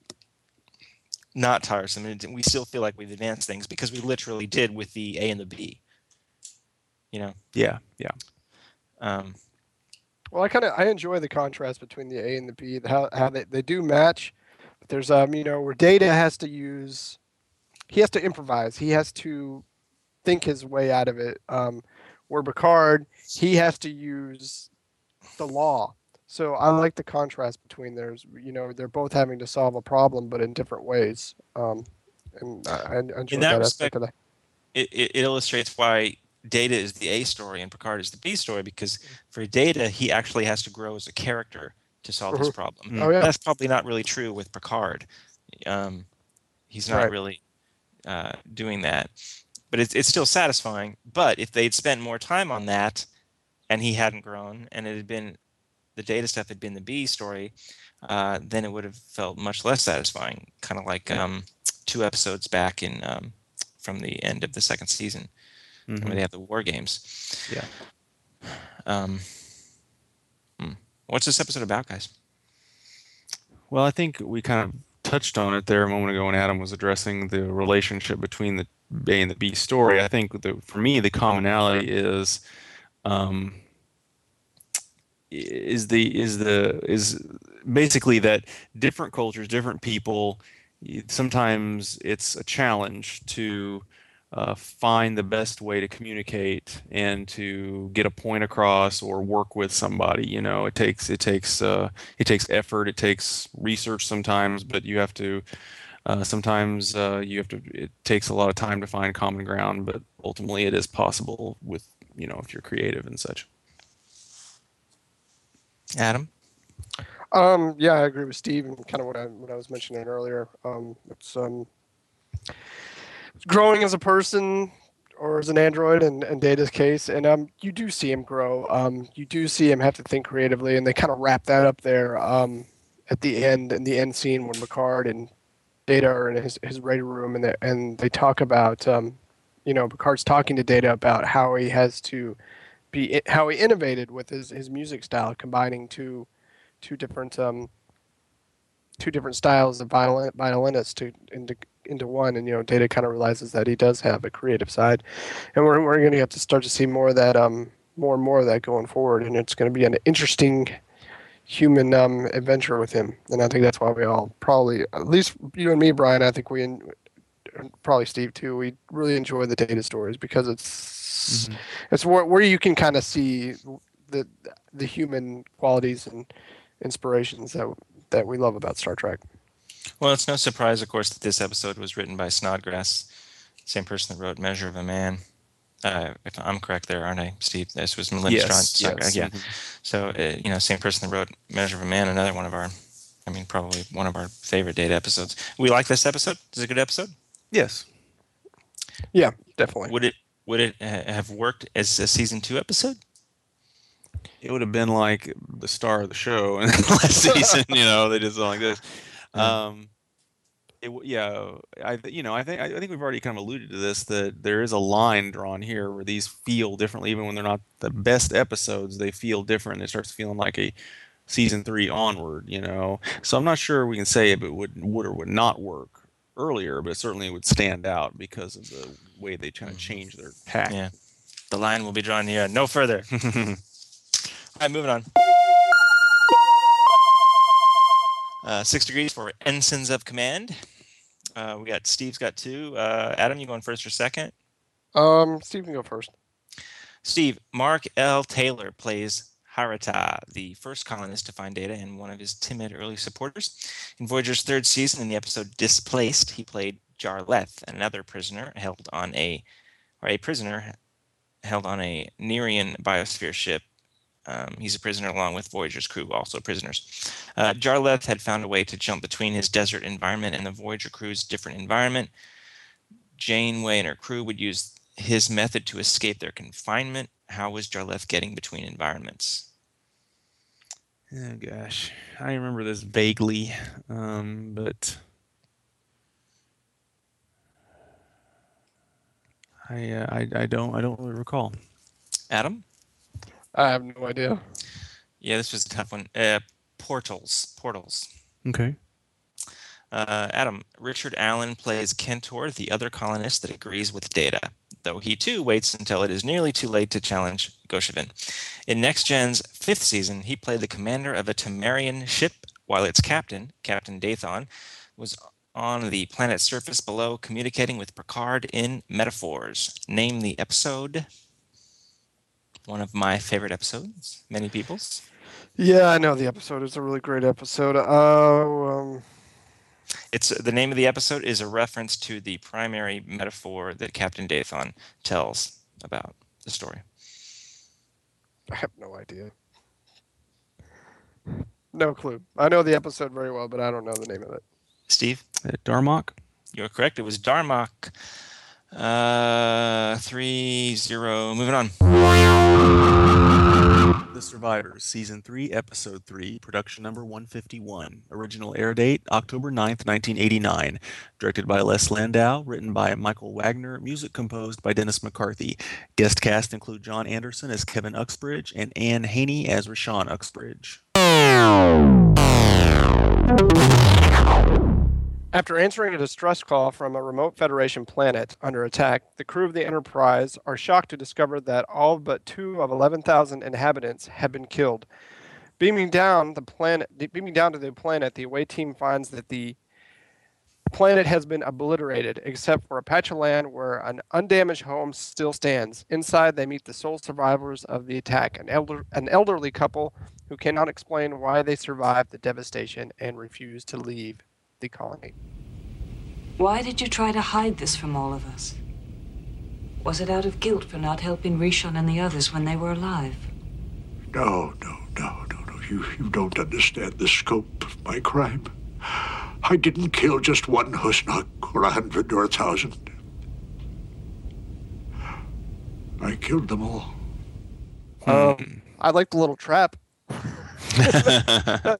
not tiresome and we still feel like we've advanced things because we literally did with the A and the B. You know. Yeah, yeah. Um, Well, I kind of I enjoy the contrast between the A and the B. How how they, they do match, but there's um you know where Data has to use, he has to improvise. He has to think his way out of it. Um, where Picard he has to use the law. So I like the contrast between theirs. You know, they're both having to solve a problem, but in different ways. Um, and I, I enjoy that that, respect- aspect that. it, it, it illustrates why Data is the A story and Picard is the B story because for Data he actually has to grow as a character to solve this Mhm. problem. Oh yeah. That's probably not really true with Picard. Um, he's not Right. really uh, doing that, but it's it's still satisfying. But if they'd spent more time on that, and he hadn't grown, and it had been the data stuff had been the B story, uh, then it would have felt much less satisfying. Kind of like um, two episodes back in um, from the end of the second season Mhm. where they have the war games. Yeah. Um, hmm. What's this episode about, guys? Well, I think we kind of touched on it there a moment ago when Adam was addressing the relationship between the A and the B story. I think the, for me, the commonality is um, is the is the is basically that different cultures, different people. Sometimes it's a challenge to uh, find the best way to communicate and to get a point across or work with somebody. You know, it takes it takes uh, it takes effort, it takes research sometimes, but you have to. Uh, sometimes uh, you have to. It takes a lot of time to find common ground, but ultimately it is possible with you know if you're creative and such. Adam? Um, yeah, I agree with Steve and kind of what I what I was mentioning earlier. Um, it's um, growing as a person or as an android in, in Data's case, and um, you do see him grow. Um, you do see him have to think creatively, and they kind of wrap that up there um, at the end in the end scene when Picard and Data are in his his radio room, and they and they talk about um, you know, Picard's talking to Data about how he has to be how he innovated with his his music style, combining two two different um two different styles of violin violinist to into into one. And you know data kind of realizes that he does have a creative side. And we're, we're going to have to start to see more of that um more and more of that going forward. And it's going to be an interesting human um adventure with him. And i think that's why we all probably at least you and me brian i think we probably steve too we really enjoy the data stories because it's it's where, where you can kind of see the the human qualities and inspirations that that we love about Star Trek. Well, it's no surprise, of course, that this episode was written by Snodgrass, same person that wrote Measure of a Man. Uh, if I'm correct there, aren't I, Steve? This was Melinda Yes, Strong. yes. Yeah. Mhm. So, uh, you know, same person that wrote Measure of a Man, another one of our, I mean, probably one of our favorite data episodes. We like this episode. It's a good episode. Yes. Yeah, definitely. Would it would it have worked as a season two episode? it would have been like the star of the show in [LAUGHS] the last season. You know, they did something like this. Um, it, w- yeah, I you know I think I think we've already kind of alluded to this that there is a line drawn here where these feel differently, even when they're not the best episodes. They feel different. It starts feeling like a season three onward. You know, so I'm not sure we can say if it would would or would not work earlier, but certainly it would stand out because of the way they kind of change their tack. Yeah. The line will be drawn here. No further. [LAUGHS] All right, moving on. Uh, six degrees for ensigns of command. Uh, we got Steve's got two. Uh, Adam, you going first or second? Um, Steve can go first. Steve, Mark L. Taylor plays Haritath, the first colonist to find data and one of his timid early supporters. In Voyager's third season, in the episode Displaced, he played Jarleth, another prisoner held on a, or a prisoner held on a Nyrian biosphere ship. Um, he's a prisoner along with Voyager's crew, also prisoners. Uh, Jarleth had found a way to jump between his desert environment and the Voyager crew's different environment. Janeway and her crew would use his method to escape their confinement. How was Jarleth getting between environments? Oh gosh, I remember this vaguely, um, but I, uh, I I don't I don't really recall. Adam? I have no idea. Yeah, this was a tough one. Uh, portals. Portals. Okay. Uh, Adam, Richard Allen plays Kentor, the other colonist that agrees with Data, though he too waits until it is nearly too late to challenge Gosheven. In Next Gen's fifth season, he played the commander of a Tamarian ship, while its captain, Captain Dathon, was on the planet's surface below communicating with Picard in metaphors. Name the episode. One of my favorite episodes, many people's. Yeah, I know the episode. It's a really great episode. Uh, um, It's the name of the episode is a reference to the primary metaphor that Captain Dathon tells about the story. I have no idea. No clue. I know the episode very well, but I don't know the name of it. Steve, Uh, Darmok? you're correct. It was Darmok. Uh, three zero. Moving on. The Survivors, Season 3, Episode 3, production number 151. Original air date October 9th, 1989. Directed by Les Landau, written by Michael Wagner, music composed by Dennis McCarthy. Guest cast include John Anderson as Kevin Uxbridge and Anne Haney as Rishon Uxbridge. After answering a distress call from a remote Federation planet under attack, the crew of the Enterprise are shocked to discover that all but two of 11,000 inhabitants have been killed. Beaming down the planet, beaming down to the planet, the away team finds that the planet has been obliterated, except for a patch of land where an undamaged home still stands. Inside, they meet the sole survivors of the attack, an elder, an elderly couple who cannot explain why they survived the devastation and refuse to leave the colony. Why did you try to hide this from all of us? Was it out of guilt for not helping Rishon and the others when they were alive? No, no, no, no, no. You, you don't understand the scope of my crime. I didn't kill just one Husnock or a hundred or a thousand. I killed them all. Um, I like the little trap. [LAUGHS] [LAUGHS]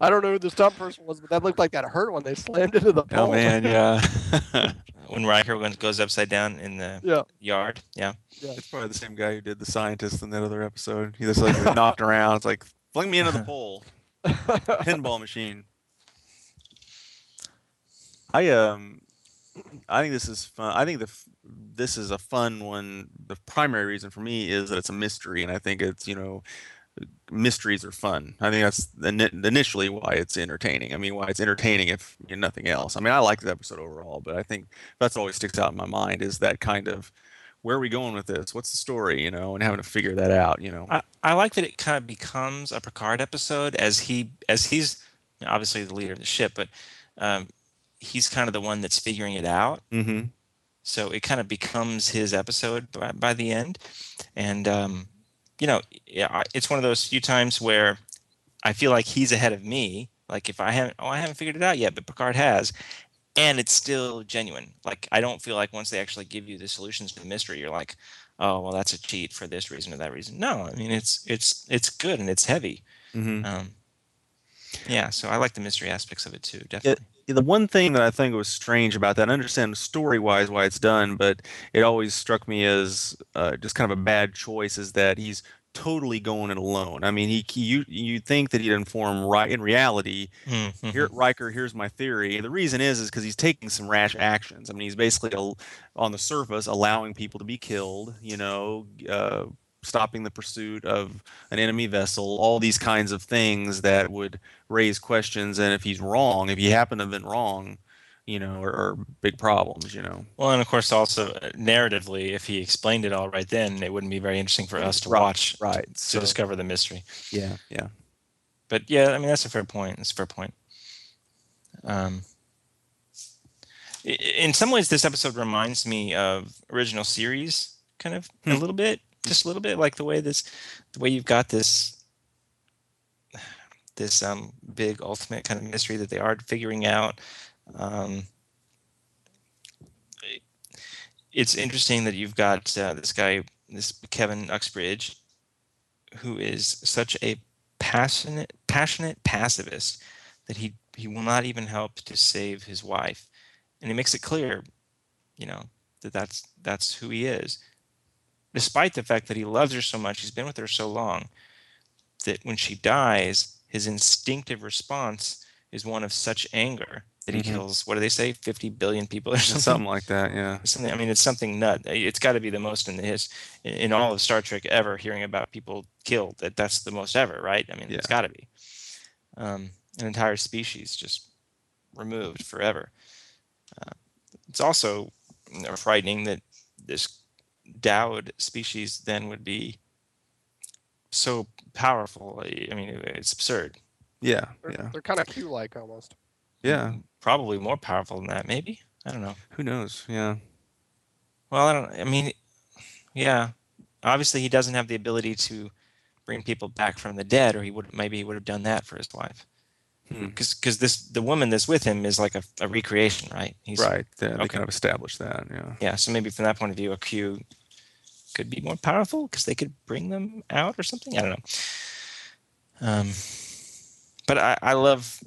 I don't know who the stunt person was, but that looked like that hurt when they slammed into the pole. Oh, man, yeah. [LAUGHS] When Riker went- goes upside down in the Yeah. yard. Yeah. it's probably the same guy who did the scientist in that other episode. He just like [LAUGHS] knocked around. It's like, fling me into the pole. Pinball machine. I um I think this is fun. I think the this is a fun one. The primary reason for me is that it's a mystery, and I think it's you know mysteries are fun. I think that's initially why it's entertaining. I mean, why it's entertaining if you know, nothing else. I mean, I like the episode overall, but I think that's always sticks out in my mind is that kind of where are we going with this? What's the story? You know, and having to figure that out. You know, I, I like that it kind of becomes a Picard episode as he as he's obviously the leader of the ship, but um, he's kind of the one that's figuring it out. mm-hmm. So it kind of becomes his episode by, by the end, and um, you know, yeah, it's one of those few times where I feel like he's ahead of me. Like if I haven't, oh, I haven't figured it out yet, but Picard has, and it's still genuine. Like I don't feel like once they actually give you the solutions to the mystery, you're like, oh, well, that's a cheat for this reason or that reason. No, I mean it's it's it's good and it's heavy. Mm-hmm. Um, yeah, so I like the mystery aspects of it too, definitely. The one thing that I think was strange about that, I understand story wise why it's done, but it always struck me as uh, just kind of a bad choice is that he's totally going it alone. I mean, he, he you you think that he'd inform right in reality. Mhm. Here, Riker, here's my theory. The reason is is because he's taking some rash actions. I mean, he's basically al- on the surface allowing people to be killed. You know, uh, stopping the pursuit of an enemy vessel. All these kinds of things that would raise questions. And if he's wrong, if he happened to have been wrong, you know, are, are big problems. You know. Well, and of course, also uh, narratively, if he explained it all right, then it wouldn't be very interesting for us to Right, watch right. to So- discover the mystery. Yeah. Yeah. But yeah, I mean that's a fair point. That's a fair point. Um, in some ways, this episode reminds me of original series, kind of a Hmm. little bit, just a little bit, like the way this, the way you've got this, this um big ultimate kind of mystery that they are figuring out. Um, it's interesting that you've got uh, this guy, this Kevin Uxbridge, who is such a passionate passionate pacifist that he he will not even help to save his wife and he makes it clear you know that that's that's who he is despite the fact that he loves her so much he's been with her so long that when she dies his instinctive response is one of such anger that he Mhm. kills what do they say 50 billion people or something Something like that. Yeah. something i mean it's something nut it's got to be the most in the his in all of star trek ever hearing about people killed that that's the most ever right i mean it's got to be um, an entire species just removed forever uh, it's also frightening that this Douwd species then would be so powerful i I mean it's absurd Yeah. They're, Yeah. they're kind of Q-like almost. Yeah. Hmm, probably more powerful than that maybe i don't know Who knows? Yeah. Well, I don't. I mean, yeah. Obviously, he doesn't have the ability to bring people back from the dead, or he would maybe he would have done that for his wife. Hmm. Because because this the woman that's with him is like a, a recreation, right? He's, right. They, they okay. kind of established that. Yeah. Yeah. So maybe from that point of view, a Q could be more powerful because they could bring them out or something. I don't know. Um, but I, I love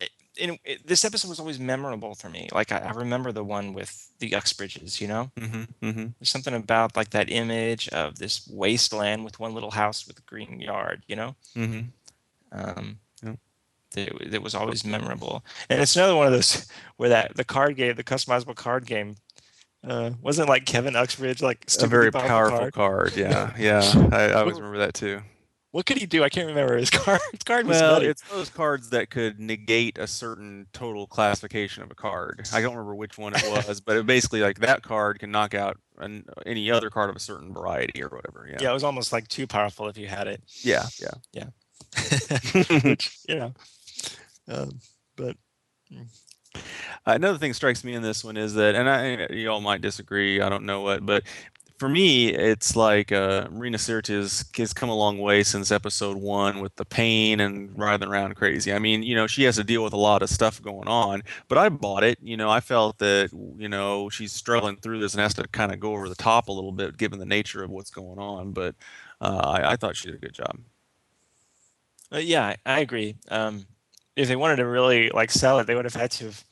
it, it, it- this episode was always memorable for me. Like I, I remember the one with the Uxbridges, you know, Mm-hmm. Mm-hmm. there's something about like that image of this wasteland with one little house with a green yard, you know, Mm-hmm. um, Yeah. That, that was always memorable. And it's another one of those [LAUGHS] where that the card game, the customizable card game, uh, wasn't like Kevin Uxbridge like A very powerful card? card. Yeah. [LAUGHS] Yeah. I, I always remember that too. What could he do? I can't remember his [LAUGHS] card. His card was Well, nutty. it's those cards that could negate a certain total classification of a card. I don't remember which one it was, but it basically like that card can knock out an, any other card of a certain variety or whatever. Yeah. yeah, it was almost like too powerful if you had it. Yeah. Yeah. Which you know, um, but Another thing that strikes me in this one is that, and I, you all might disagree. I don't know what, but for me, it's like uh, Marina Sirtis has come a long way since episode one with the pain and writhing around crazy. I mean, you know, she has to deal with a lot of stuff going on, but I bought it. You know, I felt that, you know, she's struggling through this and has to kind of go over the top a little bit given the nature of what's going on. But uh, I, I thought she did a good job. uh, yeah, I, I agree. Um, if they wanted to really like sell it, they would have had to have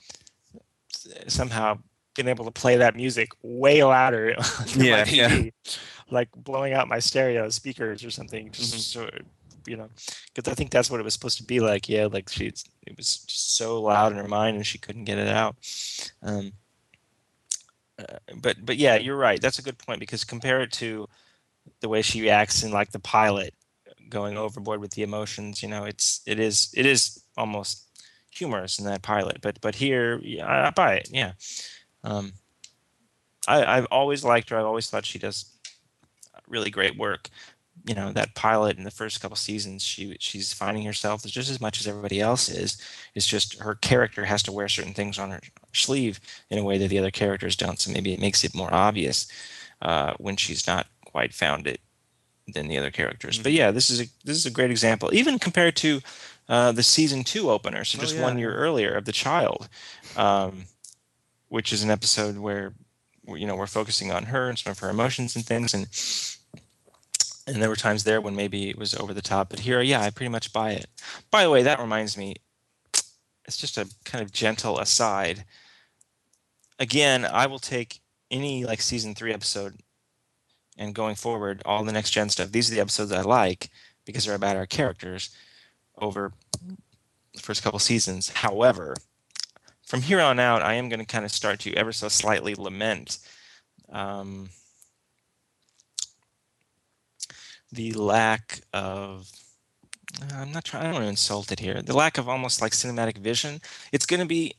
somehow been able to play that music way louder. [LAUGHS] Yeah, yeah. Like blowing out my stereo speakers or something. Just Mhm. so you know, because I think that's what it was supposed to be like. Yeah, like she's it was just so loud in her mind and she couldn't get it out. Um, uh, but but yeah, you're right. That's a good point because compare it to the way she reacts in like the pilot, going overboard with the emotions. You know, it's it is it is almost humorous in that pilot. But but here, I, I buy it. Yeah. Um, I I've always liked her. I've always thought she does really great work. You know that pilot in the first couple seasons, she she's finding herself just as much as everybody else is. It's just her character has to wear certain things on her sleeve in a way that the other characters don't. So maybe it makes it more obvious uh, when she's not quite found it than the other characters. But yeah, this is a this is a great example, even compared to uh, the season two opener, so Oh, just yeah, one year earlier of the child, um, which is an episode where where, you know we're focusing on her and some of her emotions and things and and there were times there when maybe it was over the top but here yeah i pretty much buy it. By the way that reminds me it's just a kind of gentle aside. Again i will take any like season three episode and going forward all the next gen stuff. These are the episodes i like because they're about our characters over the first couple seasons. However from here on out i am going to kind of start to ever so slightly lament um, the lack of i'm not trying i don't want to insult it here the lack of almost like cinematic vision. It's going to be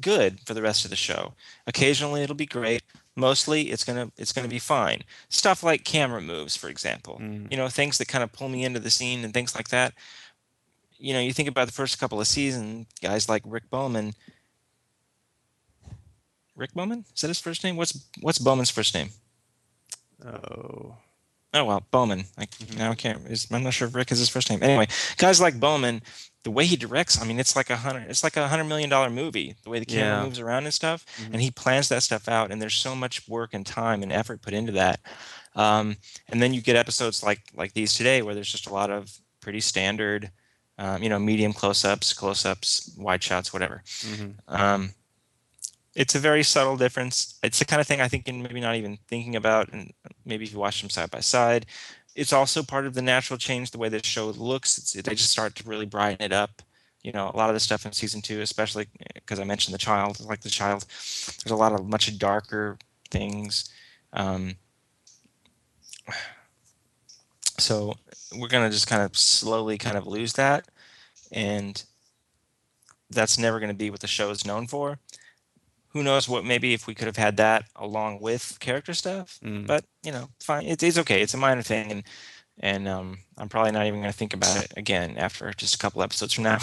good for the rest of the show. Occasionally it'll be great mostly it's going to it's going to be fine stuff like camera moves for example Mm. you know things that kind of pull me into the scene and things like that you know you think about the first couple of seasons guys like rick bowman rick bowman is that his first name what's what's bowman's first name Oh. Oh well, Bowman. Like now I can't. Is, I'm not sure if Rick is his first name. Anyway, guys like Bowman, the way he directs, I mean, it's like a hundred. It's like a hundred million dollar movie. The way the camera Yeah. moves around and stuff, Mhm. and he plans that stuff out. And there's so much work and time and effort put into that. Um, and then you get episodes like like these today, where there's just a lot of pretty standard, um, you know, medium close-ups, close-ups, wide shots, whatever. Mhm. Um, it's a very subtle difference. It's the kind of thing I think you're maybe not even thinking about, and maybe if you watch them side by side, it's also part of the natural change the way the show looks. It's, they just start to really brighten it up. You know, a lot of the stuff in season two, especially because I mentioned the child, like the child, there's a lot of much darker things. Um, [SIGHS] so we're gonna just kind of slowly kind of lose that, and that's never going to be what the show is known for who knows what maybe if we could have had that along with character stuff Mm. but you know fine it's, it's okay it's a minor thing and and um, i'm probably not even going to think about it again after just a couple episodes from now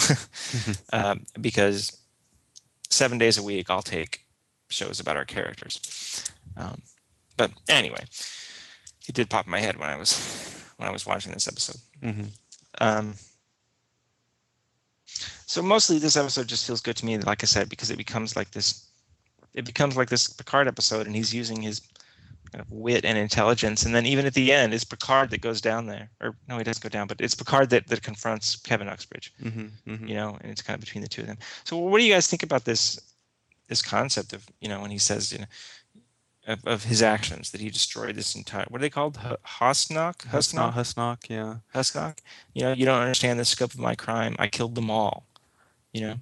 um, [LAUGHS] [LAUGHS] because seven days a week i'll take shows about our characters um, but anyway it did pop in my head when i was when I was watching this episode. Mhm. Um, so mostly this episode just feels good to me, like I said, because it becomes like this, it becomes like this Picard episode, and he's using his kind of wit and intelligence, and then even at the end, it's Picard that goes down there, or no, he doesn't go down, but it's Picard that, that confronts Kevin Uxbridge, Mhm, mhm. you know, and it's kind of between the two of them. So what do you guys think about this, this concept of, you know, when he says, you know, of, of his actions that he destroyed this entire, what are they called? H- Hosnock? Husnock, Hosnock? Husnock, yeah. Husnock? You know, you don't understand the scope of my crime. I killed them all. You know,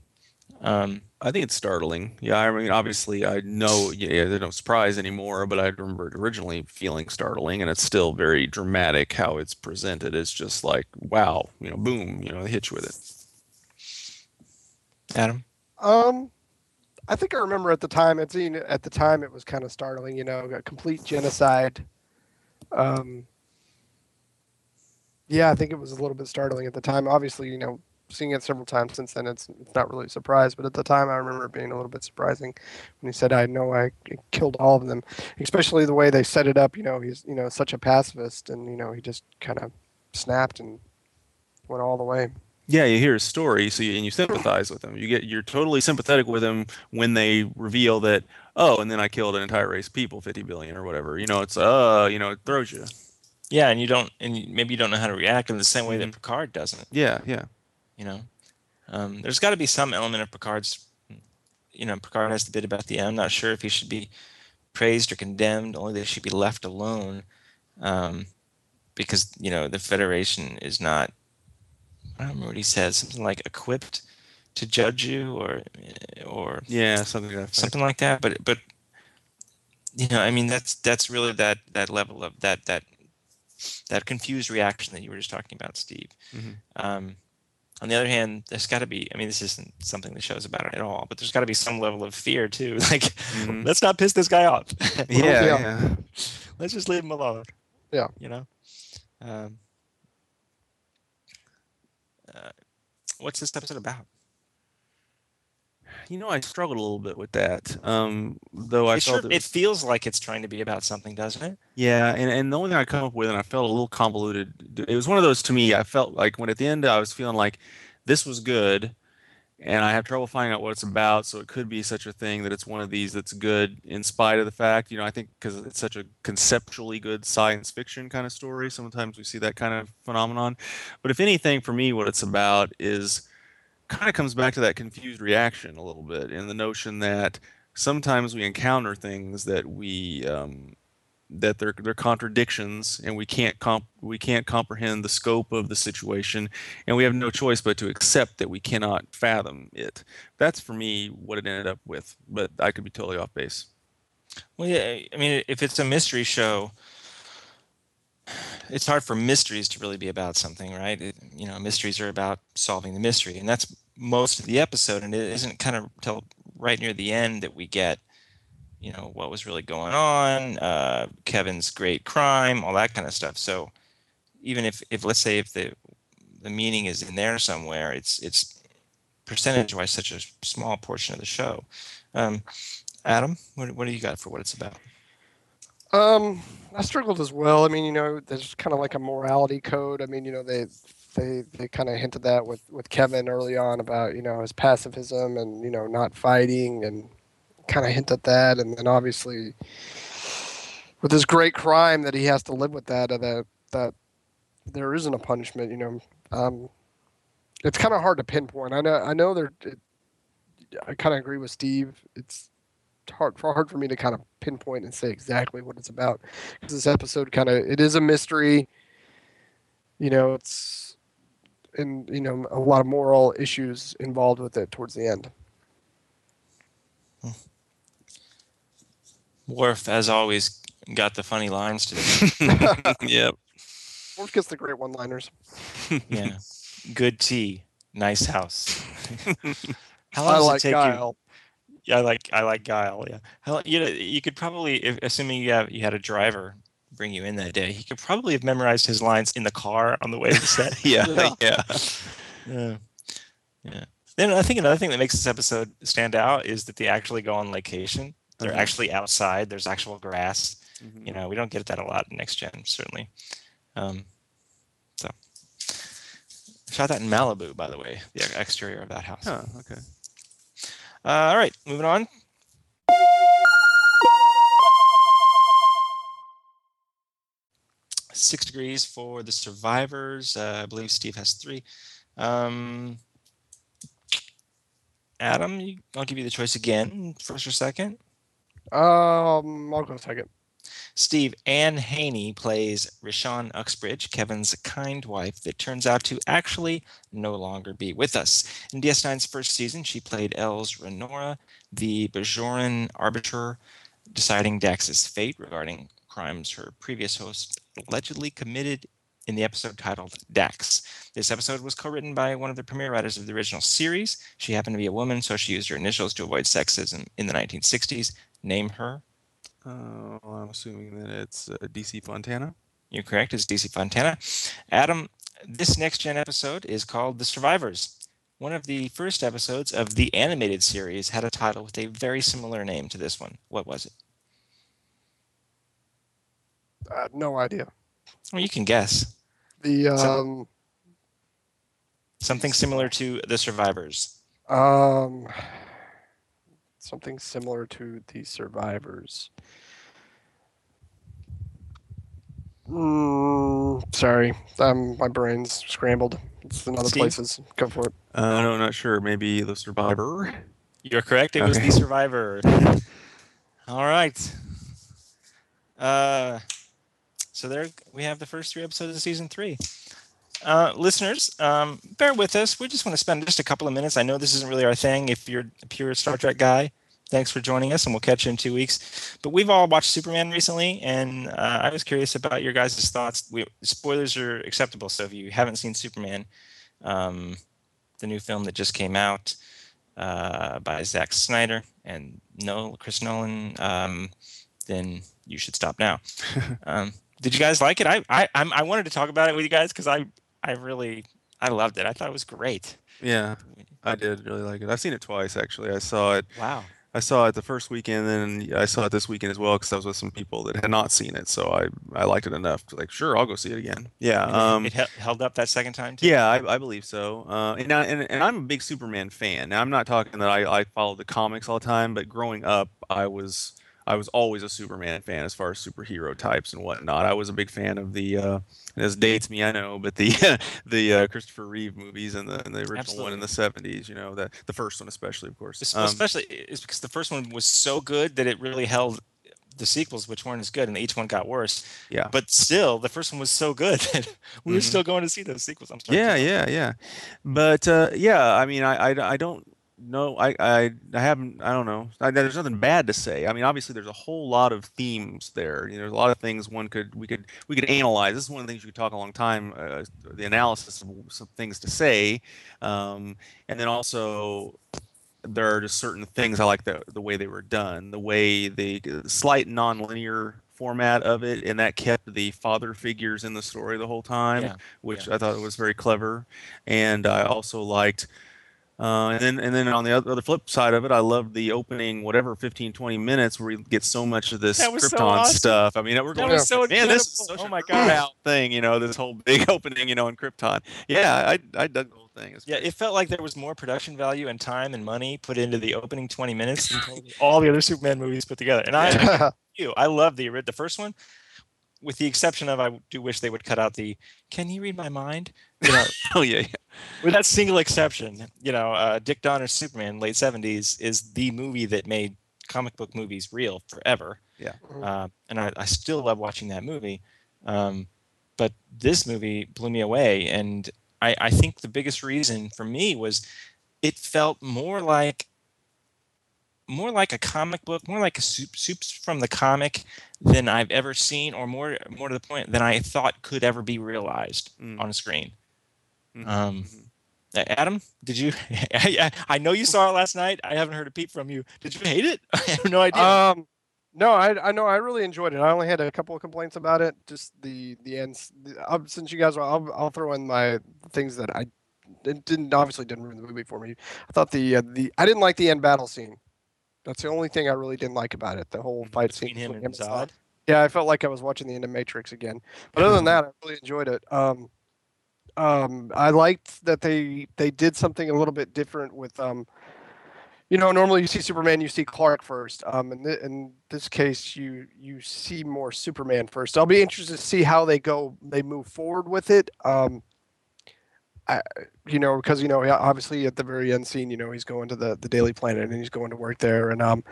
um, I think it's startling. Yeah, I mean, obviously, I know, yeah, there's no surprise anymore, but I remember it originally feeling startling, and it's still very dramatic how it's presented. It's just like, wow, you know, boom, you know, they hit you with it. Adam. Um, I think I remember at the time. It's you know, at the time it was kind of startling. You know, a complete genocide. Um, yeah, I think it was a little bit startling at the time. Obviously, you know, seeing it several times since then, it's it's not really a surprise. But at the time, I remember it being a little bit surprising when he said, "I know I killed all of them," especially the way they set it up. You know, he's you know such a pacifist, and you know he just kind of snapped and went all the way. Yeah, you hear his story, so you, and you sympathize with him. You get you're totally sympathetic with him when they reveal that, oh, and then I killed an entire race of people, 50 billion or whatever. You know, it's uh, you know, it throws you. Yeah, and you don't, and maybe you don't know how to react in the same way that Picard doesn't. Yeah, yeah. You know, um, there's got to be some element of Picard's. You know, Picard has the bit about the end. I'm not sure if he should be praised or condemned. Only he should be left alone, um, because you know the Federation is not. I don't remember what he says. Something like equipped to judge you, or or Yeah, something like that. something like that. But but you know, I mean, that's that's really that that level of that that that confused reaction that you were just talking about, Steve. Mhm. Um, on the other hand, there's got to be. I mean, this isn't something the show's about at all, but there's got to be some level of fear too. [LAUGHS] Like, Mhm. let's not piss this guy off. [LAUGHS] Yeah, Yeah. yeah. let's just leave him alone. Yeah. You know. Um, uh, what's this episode about? You know, I struggled a little bit with that. Um, though I it, felt sure, it, it feels like it's trying to be about something, doesn't it? Yeah, and, and the only thing I come up with, and I felt a little convoluted. It was one of those to me. I felt like when at the end I was feeling like this was good, and I have trouble finding out what it's about. So it could be such a thing that it's one of these that's good in spite of the fact, you know. I think because it's such a conceptually good science fiction kind of story. Sometimes we see that kind of phenomenon. But if anything, for me, what it's about is kind of comes back to that confused reaction a little bit, and the notion that sometimes we encounter things that we um, that they're they're contradictions and we can't comp we can't comprehend the scope of the situation and we have no choice but to accept that we cannot fathom it that's for me what it ended up with but i could be totally off base Well, yeah. I mean, if it's a mystery show, it's hard for mysteries to really be about something, right? It, you know, mysteries are about solving the mystery, and that's most of the episode. And it isn't kind of till right near the end that we get, you know, what was really going on, uh, Kevin's great crime, all that kind of stuff. So, even if, if let's say if the the meaning is in there somewhere, it's it's percentage-wise such a small portion of the show. Um, Adam, what, what do you got for what it's about? Um, I struggled as well. I mean, you know, there's kind of like a morality code. I mean, you know, they they they kind of hinted that with with Kevin early on about you know his pacifism and you know not fighting and kind of hint at that, and then obviously with his great crime that he has to live with that, uh, that that there isn't a punishment. You know, um, it's kind of hard to pinpoint. I know I know there. I kind of agree with Steve. It's hard for hard for me to kind of pinpoint and say exactly what it's about because this episode kind of it is a mystery you know it's and you know a lot of moral issues involved with it towards the end hmm. Worf, as always, got the funny lines today. [LAUGHS] [LAUGHS] yep Worf gets the great one liners [LAUGHS] yeah, good tea, nice house. How long i does like it take Guile. you? Yeah, I like I like Guile. Yeah, how you know you could probably, if, assuming you have you had a driver bring you in that day, he could probably have memorized his lines in the car on the way to the set. [LAUGHS] yeah [LAUGHS] Yeah. yeah Yeah. Then I think another thing that makes this episode stand out is that they actually go on location. They're Mhm. actually outside. There's actual grass. Mhm. You know, we don't get that a lot in next gen, certainly. Um, so Shot that in Malibu, by the way, the exterior of that house. Huh, okay. Uh, all right, moving on. Six degrees for the survivors. Uh, I believe Steve has three. Um, Adam, I'll give you the choice again, first or second. Um, I'll go second. Steve, Anne Haney plays Rishon Uxbridge, Kevin's kind wife that turns out to actually no longer be with us. In DS9's first season, she played Els Renora, the Bajoran arbiter deciding Dax's fate regarding crimes her previous host allegedly committed in the episode titled Dax. This episode was co-written by one of the premiere writers of the original series. She happened to be a woman, so she used her initials to avoid sexism in the 1960s. Name her. Uh, well, I'm assuming that it's uh, DC Fontana. You're correct. It's DC Fontana. Adam, this next gen episode is called The Survivors. One of the first episodes of the animated series had a title with a very similar name to this one. What was it? Uh, no idea. Well, you can guess. The Some- um Something similar to The Survivors. um something similar to the survivors. Mm, sorry, um, my brain's scrambled. It's in other Steve? places. Go for it. Uh, no, not sure. Maybe The Survivor. You're correct. It was The [LAUGHS] Survivor. All right. Uh, so there we have the first three episodes of season three. Uh, listeners, um, bear with us. We just want to spend just a couple of minutes. I know this isn't really our thing. If you're a pure Star Trek guy, thanks for joining us, and we'll catch you in two weeks. But we've all watched Superman recently, and uh, I was curious about your guys' thoughts. We, spoilers are acceptable, so if you haven't seen Superman, um, the new film that just came out uh, by Zack Snyder and no Chris Nolan, um, then you should stop now. [LAUGHS] um, did you guys like it? I I I'm, I wanted to talk about it with you guys because I I really I loved it. I thought it was great. Yeah, I did really like it. I've seen it twice actually. I saw it. Wow. I saw it the first weekend, then I saw it this weekend as well because I was with some people that had not seen it. So I I liked it enough to like, sure, I'll go see it again. Yeah. Um, it held up that second time too. Yeah, I, I believe so. Uh, and, I, and and I'm a big Superman fan. Now I'm not talking that I, I follow the comics all the time, but growing up, I was I was always a Superman fan as far as superhero types and whatnot. I was a big fan of the uh, this dates me, I know, but the [LAUGHS] the uh, Christopher Reeve movies and the and the original one in the '70s. You know, the the first one especially, of course. Es- Um, Especially it's because the first one was so good that it really held the sequels, which weren't as good, and each one got worse. yeah. But still, the first one was so good [LAUGHS] that we were Mhm. still going to see those sequels. I'm sorry. Yeah, yeah, yeah. But uh, yeah, I mean, I, I, I don't know. I, I, I haven't. I don't know. I, there's nothing bad to say. I mean, obviously, there's a whole lot of themes there. You know, there's a lot of things one could we could we could analyze. This is one of the things you could talk a long time. Uh, the analysis of some things to say, um, and then also. There are just certain things I like the the way they were done, the way the slight non-linear format of it, and that kept the father figures in the story the whole time Yeah. which I thought was very clever, and I also liked. Uh, and then, and then on the other, other flip side of it, I loved the opening, whatever 15, 20 minutes, where we get so much of this That was so Krypton awesome. stuff. I mean, we're going, was so man, this is such Oh my Earth gosh. out thing, you know, this whole [LAUGHS] big opening, you know, in Krypton. Yeah, I, I dug the whole thing. It's Yeah, great. it felt like there was more production value and time and money put into the opening 20 minutes than all the other Superman movies put together. And I, [LAUGHS] you, I love the ori- the first one, with the exception of I do wish they would cut out the "Can you read my mind?" You know, [LAUGHS] oh yeah, yeah. with that single exception, you know, uh, Dick Donner's Superman, late 70s, is the movie that made comic book movies real forever. Yeah. Uh, and I, I still love watching that movie. Um, but this movie blew me away. And I, I think the biggest reason for me was it felt more like more like a comic book, more like a soup, soups from the comic than I've ever seen, or more more to the point than I thought could ever be realized Mm. on a screen. Mhm, Um, mhm. Adam, did you? [LAUGHS] I, I know you saw it last night. I haven't heard a peep from you. Did you hate it? [LAUGHS] I have no idea. Um, no, I I know I really enjoyed it. I only had a couple of complaints about it. Just the the ends. The, uh, since you guys, are, I'll I'll throw in my things that I it didn't obviously didn't ruin the movie for me. I thought the uh, the I didn't like the end battle scene. That's the only thing I really didn't like about it. The whole fight Between scene him and Zod. Yeah, I felt like I was watching the end of Matrix again. But other than [LAUGHS] that, I really enjoyed it. Um, Um, I liked that they they did something a little bit different with um, you know, normally you see Superman, you see Clark first. Um, in, th- in this case, you you see more Superman first. I'll be interested to see how they go, they move forward with it. Um, I, you know, because you know, obviously at the very end scene, you know, he's going to the the Daily Planet and he's going to work there, and um,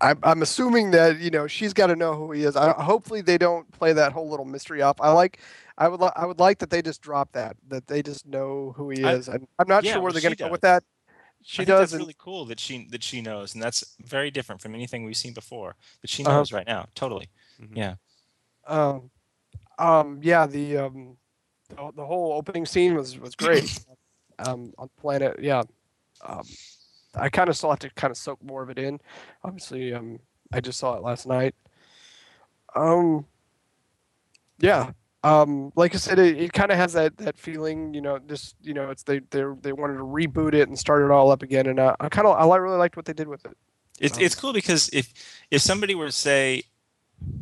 I'm I'm assuming that you know she's got to know who he is. I, hopefully they don't play that whole little mystery off. I like. I would, li- I would like that they just drop that, that they just know who he is. I'm, I'm not yeah, sure where they're going to go with that. She I think does, That's and- really cool that she that she knows, and that's very different from anything we've seen before. That she Uh-huh. knows right now, totally. Mhm. Yeah. Um, um, yeah, the um, the, the whole opening scene was was great. [LAUGHS] um, on planet, yeah. Um, I kind of still have to kind of soak more of it in. Obviously, um, I just saw it last night. Um, yeah. Um, like I said, it, it kind of has that that feeling, you know, just you know, it's they they they wanted to reboot it and start it all up again, and uh, I kind of I really liked what they did with it. It's Um, it's cool because if if somebody were to say,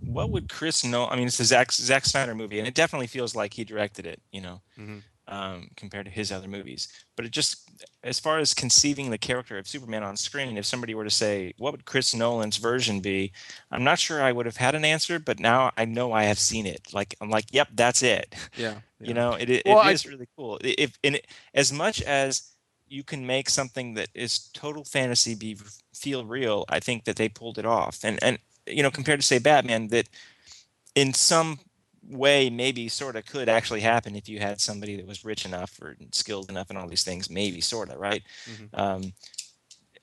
what would Chris know? I mean, it's a Zack Zack Snyder movie, and it definitely feels like he directed it. You know, Mhm. um, compared to his other movies. But it just, as far as conceiving the character of Superman on screen, if somebody were to say, what would Chris Nolan's version be? I'm not sure I would have had an answer, but now I know I have seen it. Like I'm like, yep, that's it. Yeah. [LAUGHS] You know, it it, Well, it I- is really cool. If it, as much as you can make something that is total fantasy be feel real, I think that they pulled it off. And and you know, compared to say Batman, that in some way maybe sort of could actually happen if you had somebody that was rich enough or skilled enough and all these things, maybe sort of right. Mhm. Um,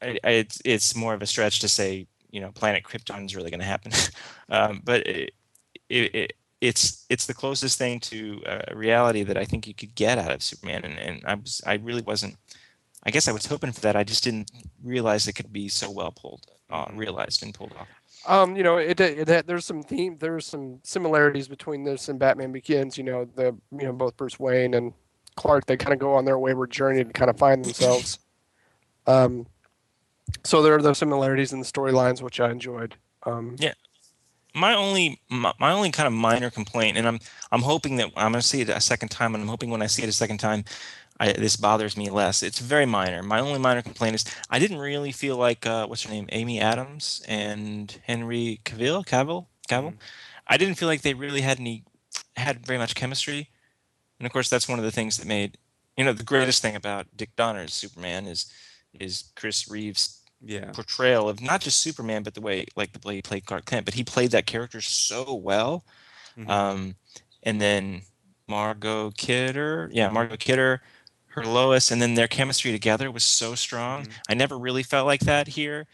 I, I, it's it's more of a stretch to say you know Planet Krypton is really going to happen, [LAUGHS] um, but it, it, it it's it's the closest thing to a reality that I think you could get out of Superman, and, and I was I really wasn't. I guess I was hoping for that. I just didn't realize it could be so well pulled, uh, Mhm. realized and pulled off. Um, you know, it, it, it there's some theme, there's some similarities between this and Batman Begins. You know, the you know both Bruce Wayne and Clark, they kind of go on their wayward journey to kind of find themselves. Um, so there are those similarities in the storylines, which I enjoyed. Um, Yeah. my only my, my only kind of minor complaint, and I'm I'm hoping that I'm going to see it a second time, and I'm hoping when I see it a second time, I, this bothers me less. It's very minor. My only minor complaint is I didn't really feel like uh, what's her name, Amy Adams and Henry Cavill, Cavill, Cavill. I didn't feel like they really had any had very much chemistry, and of course that's one of the things that made you know the greatest thing about Dick Donner's Superman is is Chris Reeves Yeah. portrayal of not just Superman, but the way like the way he played Clark Kent. But he played that character so well. Mhm. Um, and then Margot Kidder, yeah, Margot Kidder, her Lois, and then their chemistry together was so strong. Mhm. I never really felt like that here.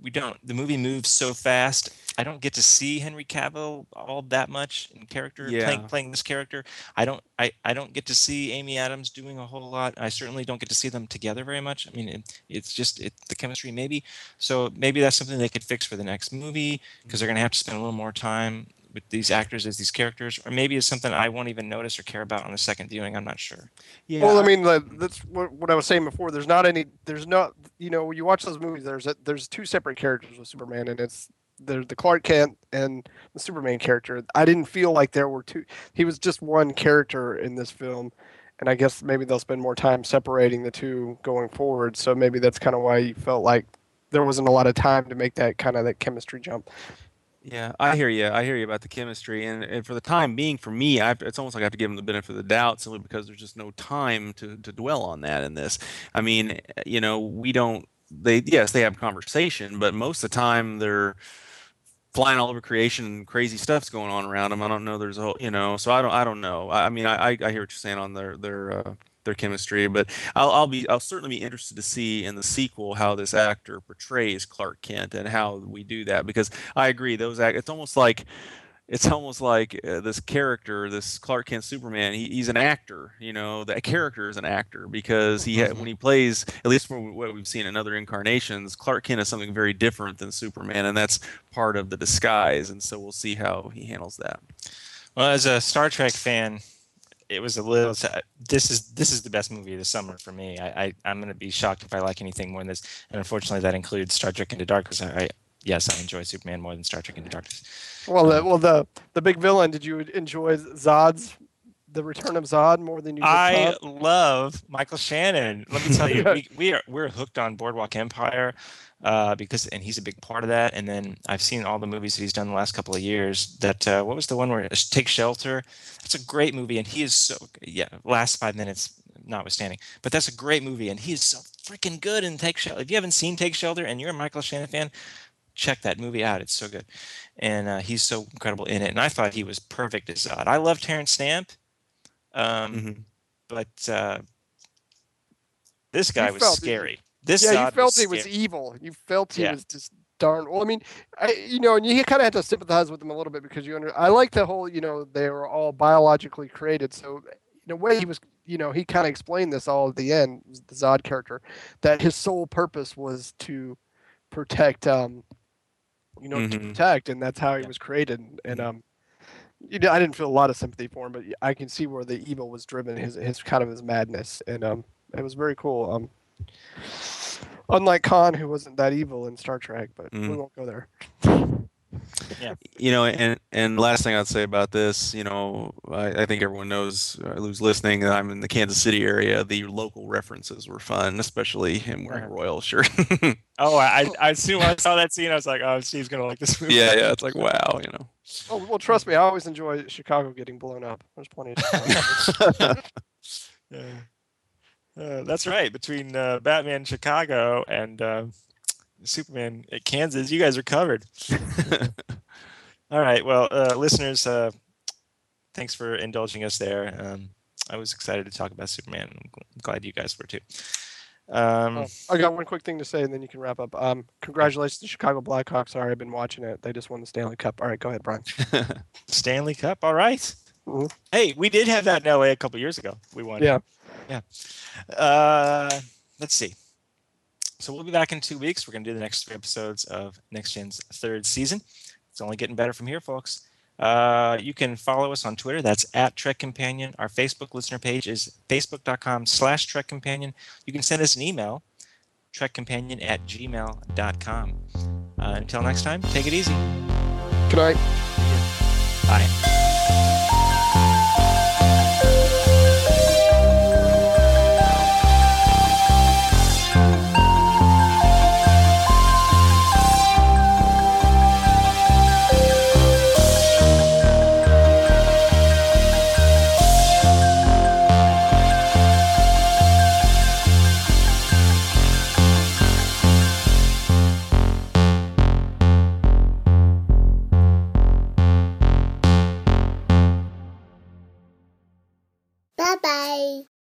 We don't. The movie moves so fast. I don't get to see Henry Cavill all that much in character Yeah. playing playing this character. I don't. I, I don't get to see Amy Adams doing a whole lot. I certainly don't get to see them together very much. I mean, it, it's just it, the chemistry maybe. So maybe that's something they could fix for the next movie because they're going to have to spend a little more time with these actors as these characters, or maybe it's something I won't even notice or care about on the second viewing. I'm not sure. Yeah. Well, I mean, like, that's what, what I was saying before. There's not any. There's not. You know, when you watch those movies, there's a, there's two separate characters with Superman, and it's there's the Clark Kent and the Superman character. I didn't feel like there were two. He was just one character in this film, and I guess maybe they'll spend more time separating the two going forward. So maybe that's kind of why you felt like there wasn't a lot of time to make that kind of that chemistry jump. Yeah, I hear you. I hear you about the chemistry, and, and for the time being, for me, I, it's almost like I have to give them the benefit of the doubt simply because there's just no time to to dwell on that in this. I mean, you know, we don't. They yes, they have conversation, but most of the time they're flying all over creation and crazy stuff's going on around them. I don't know. There's a whole, you know, so I don't. I don't know. I, I mean, I I hear what you're saying on their their. Uh, their chemistry, but I'll, I'll be I'll certainly be interested to see in the sequel how this actor portrays Clark Kent and how we do that because I agree those act it's almost like it's almost like uh, this character, this Clark Kent Superman. He, he's an actor, you know. That character is an actor because he ha- when he plays, at least from what we've seen in other incarnations, Clark Kent is something very different than Superman, and that's part of the disguise. And so we'll see how he handles that. Well, as a Star Trek fan, it was a little. This is this is the best movie of the summer for me. I, I I'm going to be shocked if I like anything more than this, and unfortunately, that includes Star Trek Into Darkness. I, I yes, I enjoy Superman more than Star Trek Into Darkness. Well, the, um, well, the the big villain. Did you enjoy Zod's the Return of Zod more than you did I love Michael Shannon. Let me tell you, [LAUGHS] we, we are we're hooked on Boardwalk Empire uh, because, and he's a big part of that. And then I've seen all the movies that he's done the last couple of years. That uh, what was the one where Take Shelter? That's a great movie, and he is so yeah. Last five minutes notwithstanding, but that's a great movie, and he is so freaking good in Take Shelter. If you haven't seen Take Shelter and you're a Michael Shannon fan, check that movie out. It's so good, and uh, he's so incredible in it. And I thought he was perfect as Zod. I love Terence Stamp. Um, Mhm. but uh, this guy was felt it- scary. This yeah, you felt he was scary. evil. You felt he Yeah. was just darn. Well, I mean, I you know, and you kind of had to sympathize with him a little bit because you under. I like the whole, you know, they were all biologically created. So in a way, he was, you know, he kind of explained this all at the end. The Zod character, that his sole purpose was to protect, um, you know, to Mhm. protect, and that's how he Yeah. was created. And, and um, you know, I didn't feel a lot of sympathy for him, but I can see where the evil was driven, his his kind of his madness, and um, it was very cool. Um, unlike Khan, who wasn't that evil in Star Trek, but we Mm. won't go there. [LAUGHS] yeah. you know and and last thing i'd say about this you know i, I think everyone knows uh, who's listening that i'm in the kansas city area the local references were fun especially him wearing a royal shirt [LAUGHS] Oh, I, I as soon I saw that scene, I was like, oh, Steve's gonna like this movie. yeah yeah it's like wow you know Oh well, trust me, I always enjoy Chicago getting blown up. There's plenty of time. [LAUGHS] Yeah. Uh, that's right. Between uh, Batman Chicago and uh, Superman at Kansas, you guys are covered. [LAUGHS] All right. Well, uh, listeners, uh, thanks for indulging us there. Um, I was excited to talk about Superman. I'm glad you guys were too. Um, Oh, I got one quick thing to say, and then you can wrap up. Um, congratulations to Chicago Blackhawks. Sorry, I've been watching it. They just won the Stanley Cup. All right, go ahead, Brian. [LAUGHS] Stanley Cup. All right. Mhm. Hey, we did have that in LA a couple years ago. We won. Yeah. Yeah. Uh, let's see. So we'll be back in two weeks. We're going to do the next three episodes of Next Gen's third season. It's only getting better from here, folks. Uh, you can follow us on Twitter. That's at Trek Companion. Our Facebook listener page is facebook.com slash Trek Companion. You can send us an email, trekcompanion at gmail.com. Uh, until next time, take it easy. Good night. Bye.